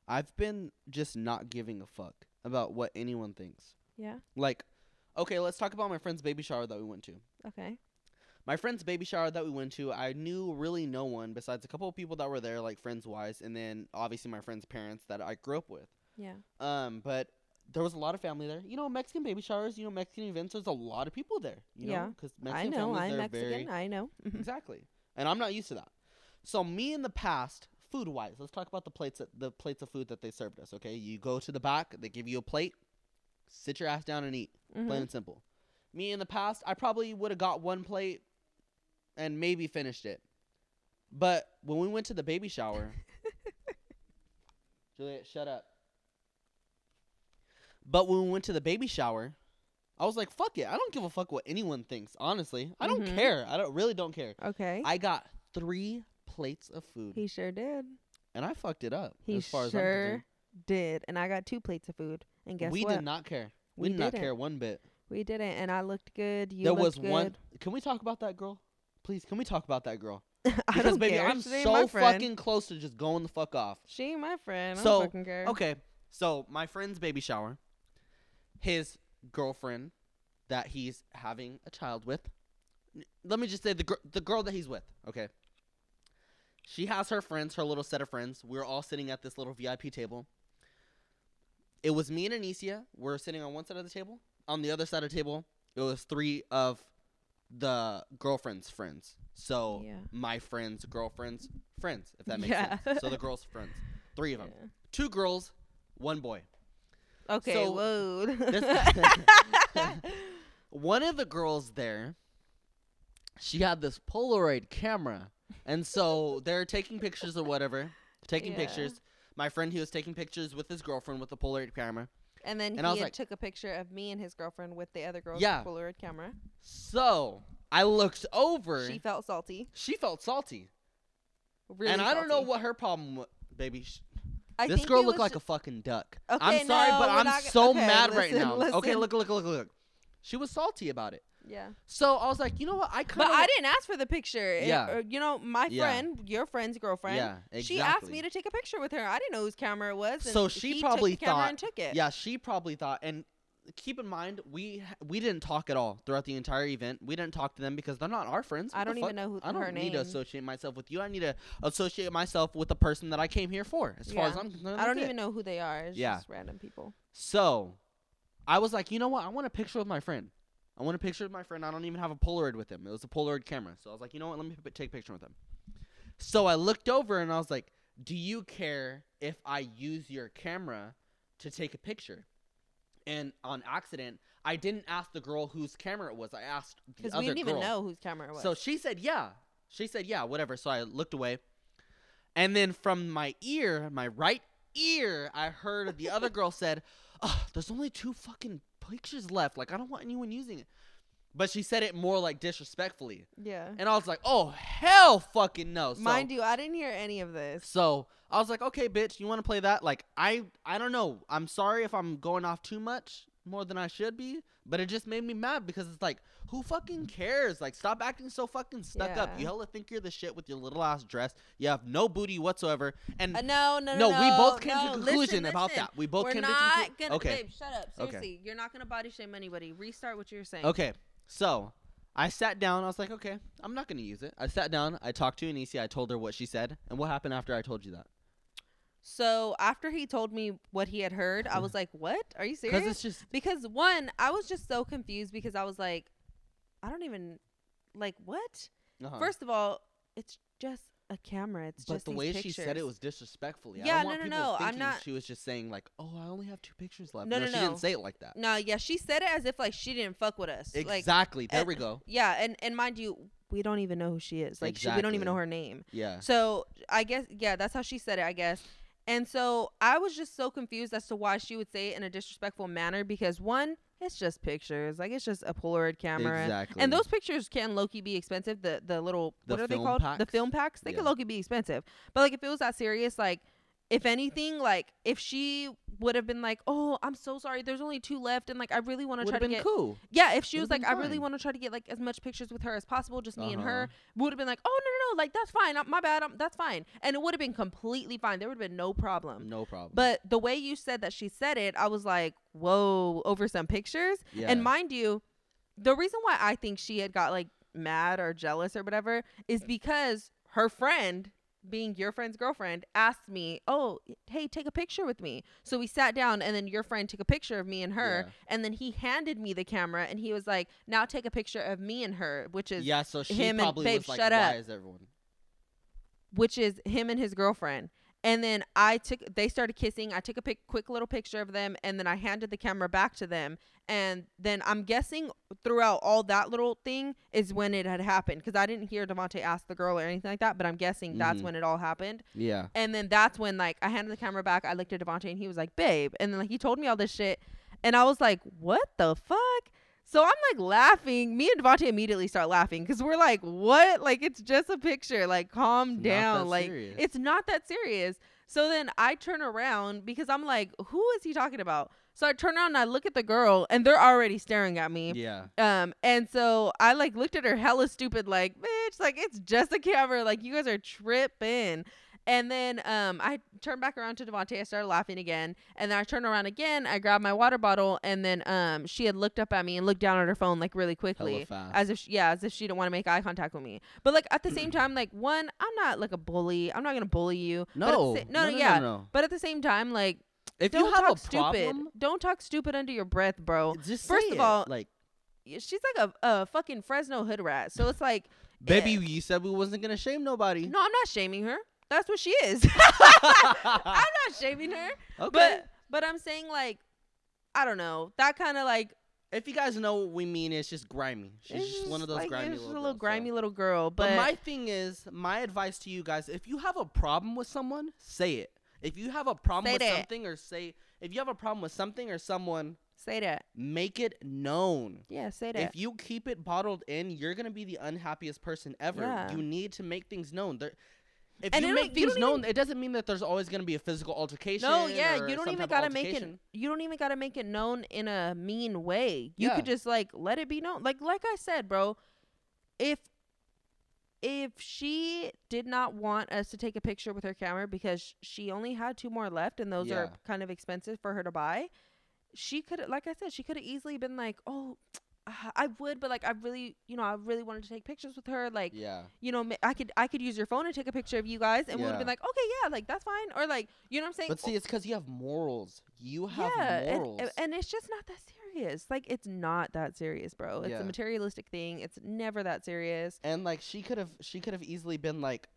I've been just not giving a fuck about what anyone thinks. Yeah. Like, okay, let's talk about my friend's baby shower that we went to. Okay. My friend's baby shower that we went to, I knew really no one besides a couple of people that were there, like friends wise, and then obviously my friend's parents that I grew up with. Yeah. Um, but there was a lot of family there. You know, Mexican baby showers, you know, Mexican events. There's a lot of people there. You Yeah. because Mexican I know. families I'm Mexican. very I know. <laughs> exactly, and I'm not used to that. So me in the past, food wise, let's talk about the plates that, the plates of food that they served us. Okay, you go to the back, they give you a plate, sit your ass down and eat. Mhm. Plain and simple. Me in the past, I probably would have got one plate and maybe finished it. But when we went to the baby shower, <laughs> Juliet, shut up. But when we went to the baby shower, I was like, "Fuck it! I don't give a fuck what anyone thinks. Honestly, I don't Mhm. care. I don't really don't care." Okay. I got three plates of food, he sure did. and I fucked it up. He as far as I'm sure did. And I got two plates of food. And guess what? we what? did not care. We, We did not didn't. care one bit. We didn't. And I looked good. You there looked was one. Can we talk about that girl? Please, can we talk about that girl? <laughs> I Because don't baby, care. I'm she ain't so my friend. fucking close to just going the fuck off. She ain't my friend. I So, don't fucking care. Okay, so my friend's baby shower, his girlfriend that he's having a child with. Let me just say the gr- the girl that he's with. Okay. She has her friends, her little set of friends. We're all sitting at this little VIP table. It was me and Anicia. We're sitting on one side of the table. On the other side of the table, it was three of the girlfriend's friends. So Yeah. my friend's girlfriend's friends, if that makes Yeah. sense. So the <laughs> girl's friends, three of them Yeah. two girls, one boy. Okay, So, whoa. <laughs> <laughs> One of the girls there, she had this Polaroid camera, and so they're taking pictures or whatever, taking Yeah. pictures. My friend, he was taking pictures with his girlfriend with the Polaroid camera. and then and I he was like- took a picture of me and his girlfriend with the other girl's Yeah. Polaroid camera. So I looked over. She felt salty. She felt salty, Really and I don't know what her problem wa- baby. I this girl looked like ju- a fucking duck. Okay, I'm sorry, no, but I'm not so okay, mad right now. Okay, listen. look, look, look, look, look. She was salty about it. yeah. So I was like, you know what? I kind But. I didn't ask for the picture. Yeah. or, you know, my Yeah. friend, your friend's girlfriend. Yeah, exactly. She asked me to take a picture with her. I didn't know whose camera it was. So she he probably thought- and took it. Yeah, she probably thought, and keep in mind, we we didn't talk at all throughout the entire event. We didn't talk to them because they're not our friends. I What the don't even know who I don't need to associate myself with you. I need to associate myself with the person that I came here for. As far as I'm concerned, I don't it. even know who they are. It's Yeah. just random people. So, I was like, you know what? I want a picture with my friend. I want a picture with my friend. I don't even have a Polaroid with him. It was a Polaroid camera. So I was like, you know what? Let me p- take a picture with him. So I looked over and I was like, do you care if I use your camera to take a picture? And on accident, I didn't ask the girl whose camera it was. I asked the Because other we didn't even know whose camera it was. So she said, yeah. She said, yeah, whatever. So I looked away. And then from my ear, my right ear, I heard the other <laughs> girl said, oh, there's only two fucking pictures left. Like, I don't want anyone using it. But she said it more like disrespectfully. yeah. And I was like, oh, hell fucking no. So, Mind you, I didn't hear any of this. so I was like, okay, bitch, you want to play that? Like, I, I don't know. I'm sorry if I'm going off too much more than I should be, but it just made me mad because it's like, who fucking cares? Like, stop acting so fucking stuck up. You hella think you're the shit with your little ass dress. You have no booty whatsoever. And Uh, no, no, no, no, we both came no, to a conclusion listen, about listen. that. We both We're came to not conclu- gonna. Okay. Babe, shut up. Okay. Seriously, you're not gonna body shame anybody. Restart what you're saying. Okay, so I sat down. I was like, okay, I'm not gonna use it. I sat down. I talked to Anisia. I told her what she said, and what happened after I told you that. So after he told me what he had heard, I was like, "What? Are you serious?" Because it's just because one, I was just so confused because I was like, I don't even like what. uh-huh. First of all, it's just a camera. It's but just the way she said it was disrespectfully. I Yeah, don't want no, no, people no, I'm not- She was just saying like, "Oh, I only have two pictures left." No, no, she no. didn't say it like that. No, yeah, she said it as if like she didn't fuck with us. Like, Exactly. there and- we go. yeah, and and mind you, we don't even know who she is. Like, she, we don't even know her name. Yeah. So I guess yeah, that's how she said it. I guess. And so I was just so confused as to why she would say it in a disrespectful manner because one, it's just pictures. Like it's just a Polaroid camera. Exactly. And those pictures can low key be expensive. The the little The what are they called? The film packs. They can Yeah. low key be expensive. But like if it was that serious, like if anything, like if she would have been like, "Oh, I'm so sorry. There's only two left, and like I really want to try to get cool. yeah." If she was Would've like, been "I really want to try to get like as much pictures with her as possible, just me and her," Uh-huh. would have been like, "Oh no, no, no, like that's fine. Uh, My bad. Um, that's fine." And it would have been completely fine. There would have been no problem. No problem. But the way you said that she said it, I was like, "Whoa!" Over some pictures. yeah. And mind you, the reason why I think she had got like mad or jealous or whatever is because her friend, being your friend's girlfriend, asked me, "Oh, hey, take a picture with me." So we sat down, and then your friend took a picture of me and her, Yeah. and then he handed me the camera, and he was like, "Now take a picture of me and her," which is yeah. So she him and- probably babe, was like, shut "Why up." is everyone?" which is him and his girlfriend. And then I took, they started kissing. I took a pic, quick little picture of them, and then I handed the camera back to them. And then I'm guessing throughout all that little thing is when it had happened because I didn't hear Devonte ask the girl or anything like that. But I'm guessing that's Mhm. when it all happened. Yeah. And then that's when like I handed the camera back. I looked at Devonte and he was like, "Babe," and then like he told me all this shit, and I was like, "What the fuck?" So I'm like laughing. Me and Devonte immediately start laughing because we're like, "What? Like it's just a picture. Like calm down. like serious. it's not that serious." So then I turn around because I'm like, "Who is he talking about?" So I turn around and I look at the girl, and they're already staring at me. Yeah. Um, and so I like looked at her hella stupid, like, bitch, like it's just a camera, like you guys are tripping. And then um, I turned back around to Devontae. I started laughing again, and then I turned around again. I grabbed my water bottle, and then um, she had looked up at me and looked down at her phone like really quickly, fast. as if she, yeah, as if she didn't want to make eye contact with me. But like at the same time, like one, I'm not like a bully. I'm not gonna bully you. No, sa- no, no, no, yeah. no. But at the same time, like If don't you have talk a stupid. problem, Don't talk stupid under your breath, bro. just First say of it. all, like, she's like a, a fucking Fresno hood rat. So it's like, baby, eh. you said we wasn't gonna shame nobody. no, I'm not shaming her. That's what she is. <laughs> I'm not shaming her. okay. But but I'm saying like, I don't know. That kind of like if you guys know what we mean, it's just grimy. She's it's just one of those like, grimy just little a little girls, so. grimy little girl. But, But, my thing is, my advice to you guys: if you have a problem with someone, say it. If you have a problem Say with that. something, or say, if you have a problem with something or someone, say that. make it known. Yeah, say that. If you keep it bottled in, you're gonna be the unhappiest person ever. Yeah. You need to make things known. There, if And you it make don't- you things don't it doesn't mean that there's always gonna be a physical altercation. No, yeah, you don't even gotta make it. You don't even gotta make it known in a mean way. You Yeah. could just like let it be known. Like like I said, bro. If if she did not want us to take a picture with her camera because she only had two more left and those are kind of expensive for her to buy, she could like I said, she could have easily been like, "Oh, I would, but like I really, you know, I really wanted to take pictures with her. Like, Yeah. you know, I could I could use your phone and take a picture of you guys, and we would have been like, okay, yeah, like that's fine, or like, you know what I'm saying? But see, it's because you have morals. You have yeah, morals. and, and it's just not that serious. Like, it's not that serious, bro. It's Yeah. a materialistic thing. It's never that serious. And like she could have she could have easily been like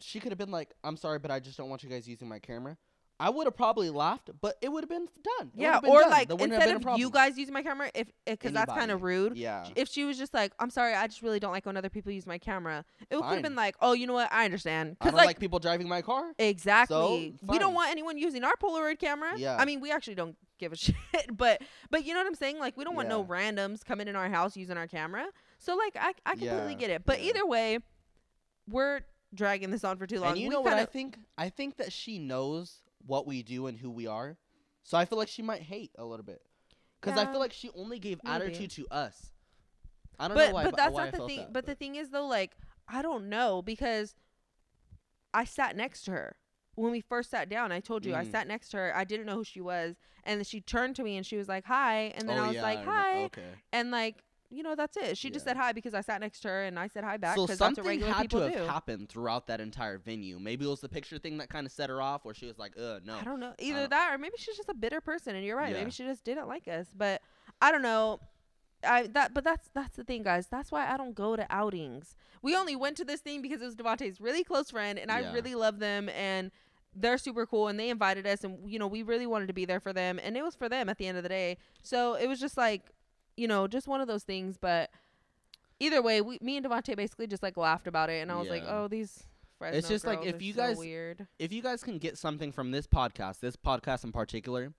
she could have been like, I'm sorry, but I just don't want you guys using my camera. I would have probably laughed, but it would have been done. It yeah, been or done. like There wouldn't have instead of you guys using my camera, if eh, because that's kind of rude. Yeah. If she was just like, I'm sorry, I just really don't like when other people use my camera, it could have been like, oh, you know what, I understand. Because like, like, people driving my car. Exactly. we don't want anyone using our Polaroid camera. Yeah. I mean, we actually don't give a <laughs> shit, but but you know what I'm saying? Like we don't want no randoms coming in our house using our camera. So like I I completely Yeah, get it. But yeah. either way, we're dragging this on for too long. And you We know what I think? I think that she knows what we do and who we are. So I feel like she might hate a little bit. Because I feel like she only gave Maybe. attitude to us. I don't But know why, but that's why I not the thing. that, but the thing is though, like I don't know because I sat next to her. When we first sat down, I told you I Mhm. sat next to her. I didn't know who she was, and then she turned to me and she was like, "Hi," and then oh, I was yeah, like, "Hi," Okay. and like you know that's it. She just Yeah. said hi because I sat next to her and I said hi back So because that's what something regular had people to have do. happened throughout that entire venue. Maybe it was the picture thing that kind of set her off, where she was like, "Uh, no." I don't know. Either don't- that or maybe she's just a bitter person and you're right. Yeah. Maybe she just didn't like us. But I don't know. I that but that's that's the thing, guys. That's why I don't go to outings. We only went to this thing because it was Devontae's really close friend and I Yeah. really love them and they're super cool and they invited us and you know, we really wanted to be there for them and it was for them at the end of the day. So it was just like, you know, just one of those things, but either way, we me and Devontae basically just like laughed about it and I was like, "Oh, these Fresno it's just like, if you so guys- weird. if you guys can get something from this podcast, this podcast in particular,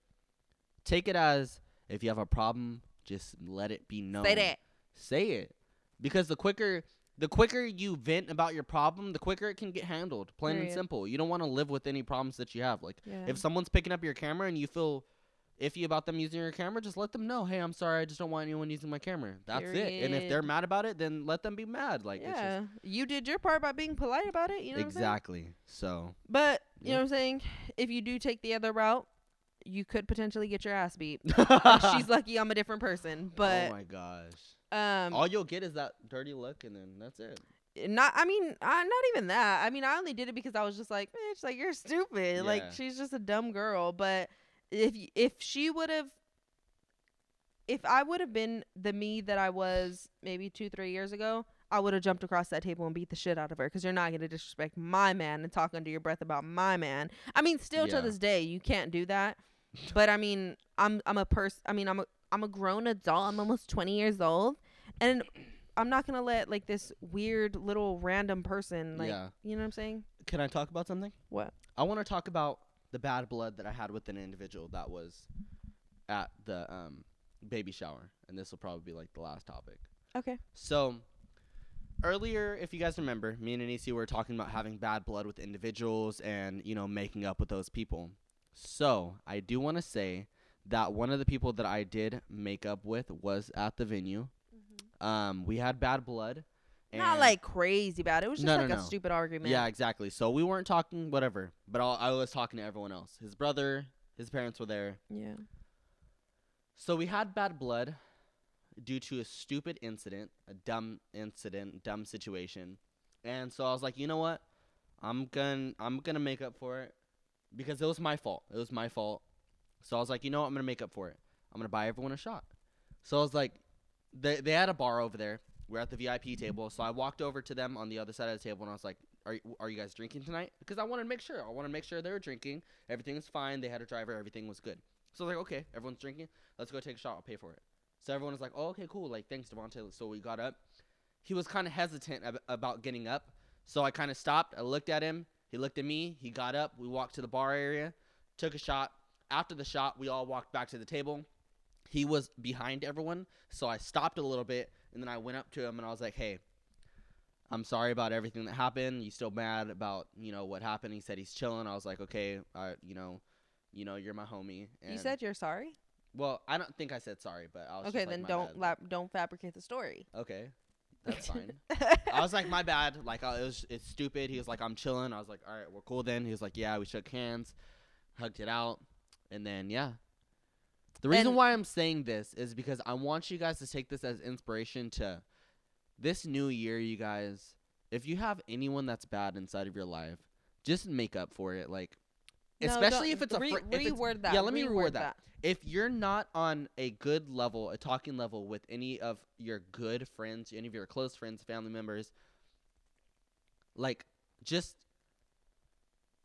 take it as if you have a problem, just let it be known. Say that. Say it. Because the quicker the quicker you vent about your problem, the quicker it can get handled. Plain and Period. simple. You don't want to live with any problems that you have. Like Yeah. if someone's picking up your camera and you feel iffy about them using your camera, just let them know, "Hey, I'm sorry. I just don't want anyone using my camera." That's it. And if they're mad about it, then let them be mad. Like it's just yeah, you did your part by being polite about it. You know exactly. So, But you Yeah. know what I'm saying. If you do take the other route, you could potentially get your ass beat. <laughs> She's lucky I'm a different person. But oh my gosh. um, All you'll get is that dirty look, and then that's it. not. I mean, I, not even that. I mean, I only did it because I was just like, bitch, like you're stupid. Like she's just a dumb girl. But if if she would have. If I would have been the me that I was maybe two, three years ago, I would have jumped across that table and beat the shit out of her because you're not going to disrespect my man and talk under your breath about my man. I mean, still Yeah. to this day, you can't do that. But I mean, I'm I'm a person. I mean, I'm a I'm a grown adult. I'm almost 20 years old, and I'm not gonna let like this weird little random person like yeah. you know what I'm saying? Can I talk about something? What? I want to talk about the bad blood that I had with an individual that was at the um, baby shower, and this will probably be like the last topic. Okay. So earlier, if you guys remember, me and Anisi were talking about having bad blood with individuals and you know making up with those people. So I do want to say that one of the people that I did make up with was at the venue. Um, we had bad blood. Not like crazy bad. It was just No, no, like a no. stupid argument. yeah, exactly. So we weren't talking whatever, but I'll, I was talking to everyone else. His brother, his parents were there. Yeah. So we had bad blood due to a stupid incident, a dumb incident, dumb situation. And so I was like, you know what? I'm gonna I'm gonna make up for it because it was my fault. It was my fault. So I was like, you know what? I'm gonna make up for it. I'm gonna buy everyone a shot. So I was like, they they had a bar over there. We're at the VIP table. So I walked over to them on the other side of the table and I was like, are are you guys drinking tonight? Because I wanted to make sure. I wanted to make sure they were drinking. Everything was fine. They had a driver. Everything was good. So I was like, okay, everyone's drinking. Let's go take a shot. I'll pay for it. So everyone was like, oh, okay, cool. Like, thanks, Devontae. So we got up. He was kind of hesitant ab- about getting up. So I kind of stopped. I looked at him. He looked at me. He got up. We walked to the bar area, took a shot. After the shot, we all walked back to the table. He was behind everyone. So I stopped a little bit. And then I went up to him and I was like, hey, I'm sorry about everything that happened. You still mad about you know what happened? He said he's chilling. I was like, okay, I you know, you know, you're my homie. And You said you're sorry. well, I don't think I said sorry, but I was Okay, just like, then "My don't bad." lap, don't fabricate the story. Okay, <laughs> that's fine. I was like, my <laughs> bad. Like, I, it was it's stupid. He was like, I'm chilling. I was like, all right, we're cool then. He was like, yeah, we shook hands, hugged it out, and then yeah. The reason And- why I'm saying this is because I want you guys to take this as inspiration to this new year, you guys. If you have anyone that's bad inside of your life, just make up for it. Like, No, especially if it's a re- fr- if it's- reword that. yeah, let me reword reword that. if you're not on a good level, a talking level with any of your good friends, any of your close friends, family members, like just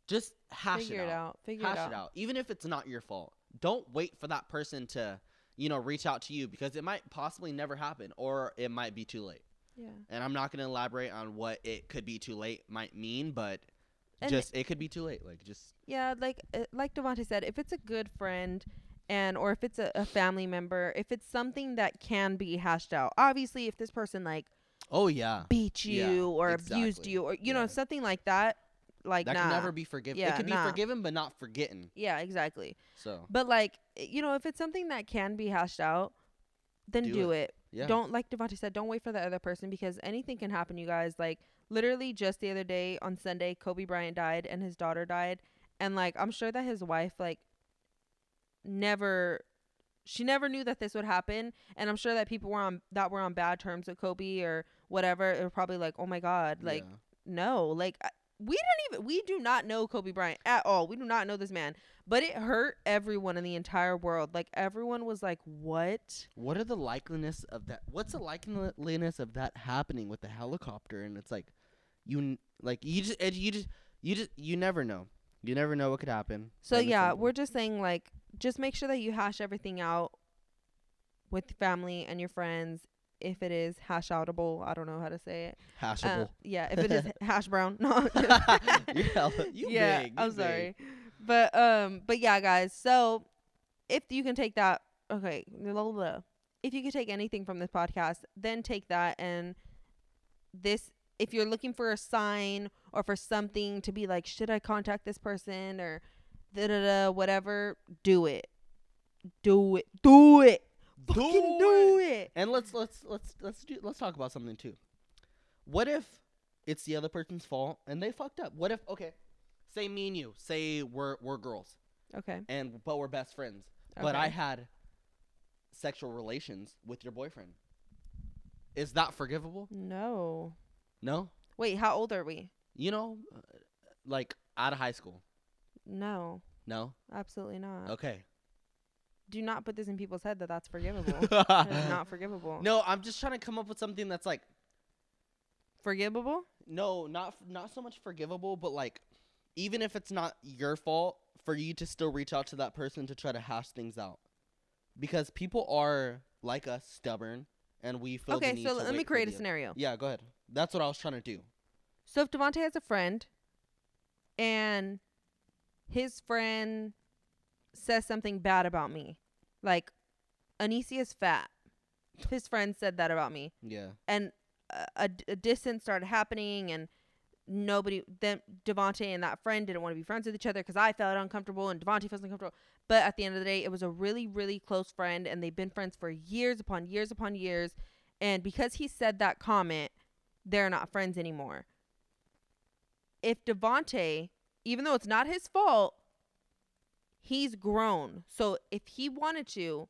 just hash Figure it out. Figure hash it out. it out. Even if it's not your fault. Don't wait for that person to, you know, reach out to you because it might possibly never happen or it might be too late. Yeah. And I'm not going to elaborate on what it could be too late might mean, but And just it could be too late. Like just Yeah, like uh, like Devonte said, if it's a good friend and or if it's a, a family member, if it's something that can be hashed out. Obviously, if this person like oh yeah. beat you Yeah, or abused you or you know something like that, like that nah. can never be forgiven. Yeah, it could be nah. forgiven but not forgotten. Yeah, exactly. So, But like you know, if it's something that can be hashed out, then Do do, it. yeah. Don't like Devonte said, don't wait for the other person because anything can happen, you guys. Like literally just the other day on Sunday, Kobe Bryant died and his daughter died. And like I'm sure that his wife like never she never knew that this would happen and I'm sure that people were on that were on bad terms with Kobe or whatever. It were probably like, "Oh my god, like yeah. no, like we didn't even we do not know Kobe Bryant at all. We do not know this man, but it hurt everyone in the entire world. Like everyone was like, "What?" What are the likeliness of that? What's the likeliness of that happening with the helicopter? And it's like, you n- like you just you just you just you never know. You never know what could happen. So yeah, we're just saying like just make sure that you hash everything out with family and your friends if it is hash outable. I don't know how to say it. Uh, hashable. yeah, if it is <laughs> hash brown. No. You're <laughs> <laughs> you yeah, big. I'm big. sorry. But um but yeah, guys. So if you can take that okay, if you could take anything from this podcast, then take that and this if you're looking for a sign or for something to be like, should I contact this person or da da da whatever, do it. Do it. Do it. Fucking do it. And let's let's let's let's do let's talk about something too. What if it's the other person's fault and they fucked up? What if okay, say me and you, say we're we're girls Okay. and but we're best friends, but I had sexual relations with your boyfriend. Is that forgivable? No. No. Wait, how old are we? You know, uh, like out of high school. No. No. Absolutely not. Okay. Do not put this in people's head that that's forgivable. <laughs> it's not forgivable. No, I'm just trying to come up with something that's like Forgivable? no, not not so much forgivable, but like even if it's not your fault, for you to still reach out to that person to try to hash things out, because people are like us, stubborn, and we feel. the need to Okay, so let me create a scenario. Yeah, go ahead. That's what I was trying to do. So if Devonte has a friend and his friend says something bad about me, like Anisia's fat. His friend said that about me, Yeah. and a, a, a distance started happening, and nobody then Devonte and that friend didn't want to be friends with each other because I felt uncomfortable and Devonte felt uncomfortable. But at the end of the day, it was a really, really close friend, and they've been friends for years upon years upon years. And because he said that comment, they're not friends anymore. If Devonte, even though it's not his fault, he's grown. So if he wanted to,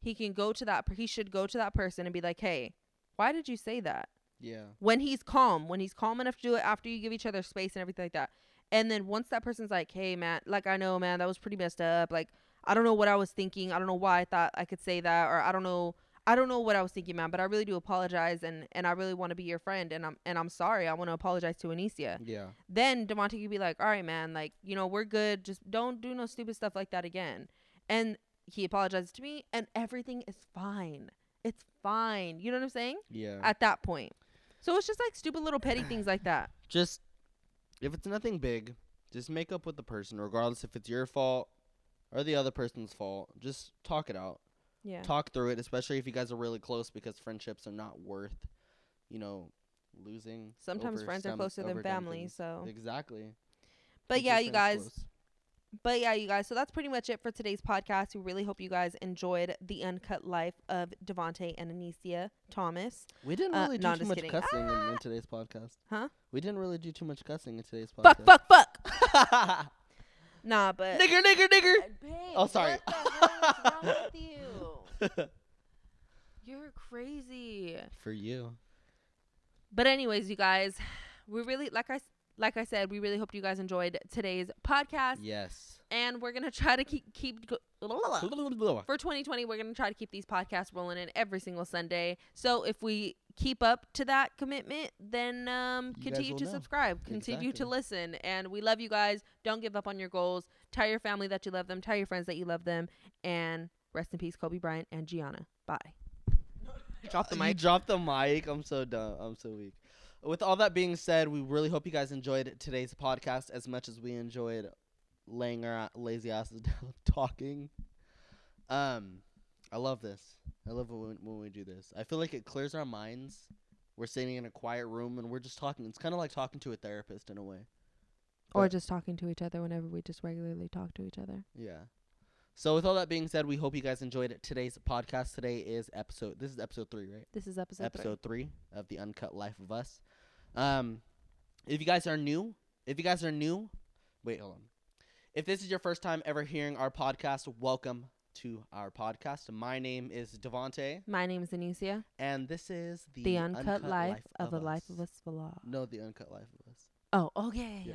he can go to that. He should go to that person and be like, "Hey, why did you say that?" Yeah. when he's calm, when he's calm enough to do it after you give each other space and everything like that. And then once that person's like, "Hey, man, like I know, man, that was pretty messed up. Like I don't know what I was thinking. I don't know why I thought I could say that, or I don't know, I don't know what I was thinking, man. But I really do apologize, and and I really want to be your friend, and I'm and I'm sorry. I want to apologize to Anicia. Yeah. Then Devonte could be like, "All right, man, like you know we're good. Just don't do no stupid stuff like that again." And he apologizes to me, and everything is fine. It's fine. You know what I'm saying? Yeah. At that point. So it's just like stupid little petty things like that. <clears throat> just if it's nothing big, just make up with the person, regardless if it's your fault or the other person's fault. Just talk it out. Yeah. Talk through it, especially if you guys are really close, because friendships are not worth, you know, losing. Sometimes over friends are closer than family. things. So, Exactly. but Keep yeah, you guys. close. But yeah, you guys. So that's pretty much it for today's podcast. We really hope you guys enjoyed the uncut life of Devonte and Anicia Thomas. We didn't Uh, really do no, too much kidding. cussing in, Ah! in today's podcast. Huh? We didn't really do too much cussing in today's podcast. Fuck, fuck, fuck. <laughs> Nah, but nigger, nigger, nigger. Babe, Oh, sorry. <laughs> You're crazy. For you. But anyways, you guys, we really like I like I said, we really hope you guys enjoyed today's podcast, Yes. and we're gonna try to keep keep go- <laughs> for 2020. We're gonna try to keep these podcasts rolling in every single Sunday. So if we keep up to that commitment, then um, continue to know. subscribe, continue to listen, and we love you guys. Don't give up on your goals. Tell your family that you love them. Tell your friends that you love them, and rest in peace, Kobe Bryant and Gianna. Bye. Drop the You mic. dropped the mic. I'm so dumb. I'm so weak. With all that being said, we really hope you guys enjoyed today's podcast as much as we enjoyed laying our lazy asses <laughs> down talking. Um, I love this. I love when we, when we do this. I feel like it clears our minds. We're sitting in a quiet room and we're just talking. It's kind of like talking to a therapist in a way. Or But- just talking to each other whenever we just regularly talk to each other. Yeah. So with all that being said, we hope you guys enjoyed it. Today's podcast today is episode. This is episode three, right? This is episode, episode three of the Uncut Life of Us. Um, if you guys are new, if you guys are new, wait, hold on. If this is your first time ever hearing our podcast, welcome to our podcast. My name is Devonte. My name is Anicia. and this is the, The, uncut, life, of a life of Us. us vlog. No, the Uncut Life of Us. Oh, okay. Yeah.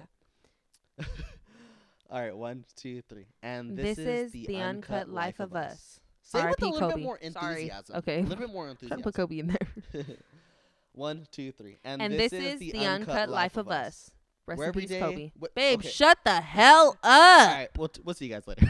Yeah. <laughs> All right, one, two, three, and This this, is the Uncut Life of Us. Say it with a little Kobe. bit more Sorry. enthusiasm. Okay. a little bit more <laughs> enthusiasm. put Kobe in there. <laughs> <laughs> One, two, three. And, And this is the Uncut Life of Us. Rest Where in peace, Kobe. Babe, okay. shut the hell up. All right, we'll, t- we'll see you guys later.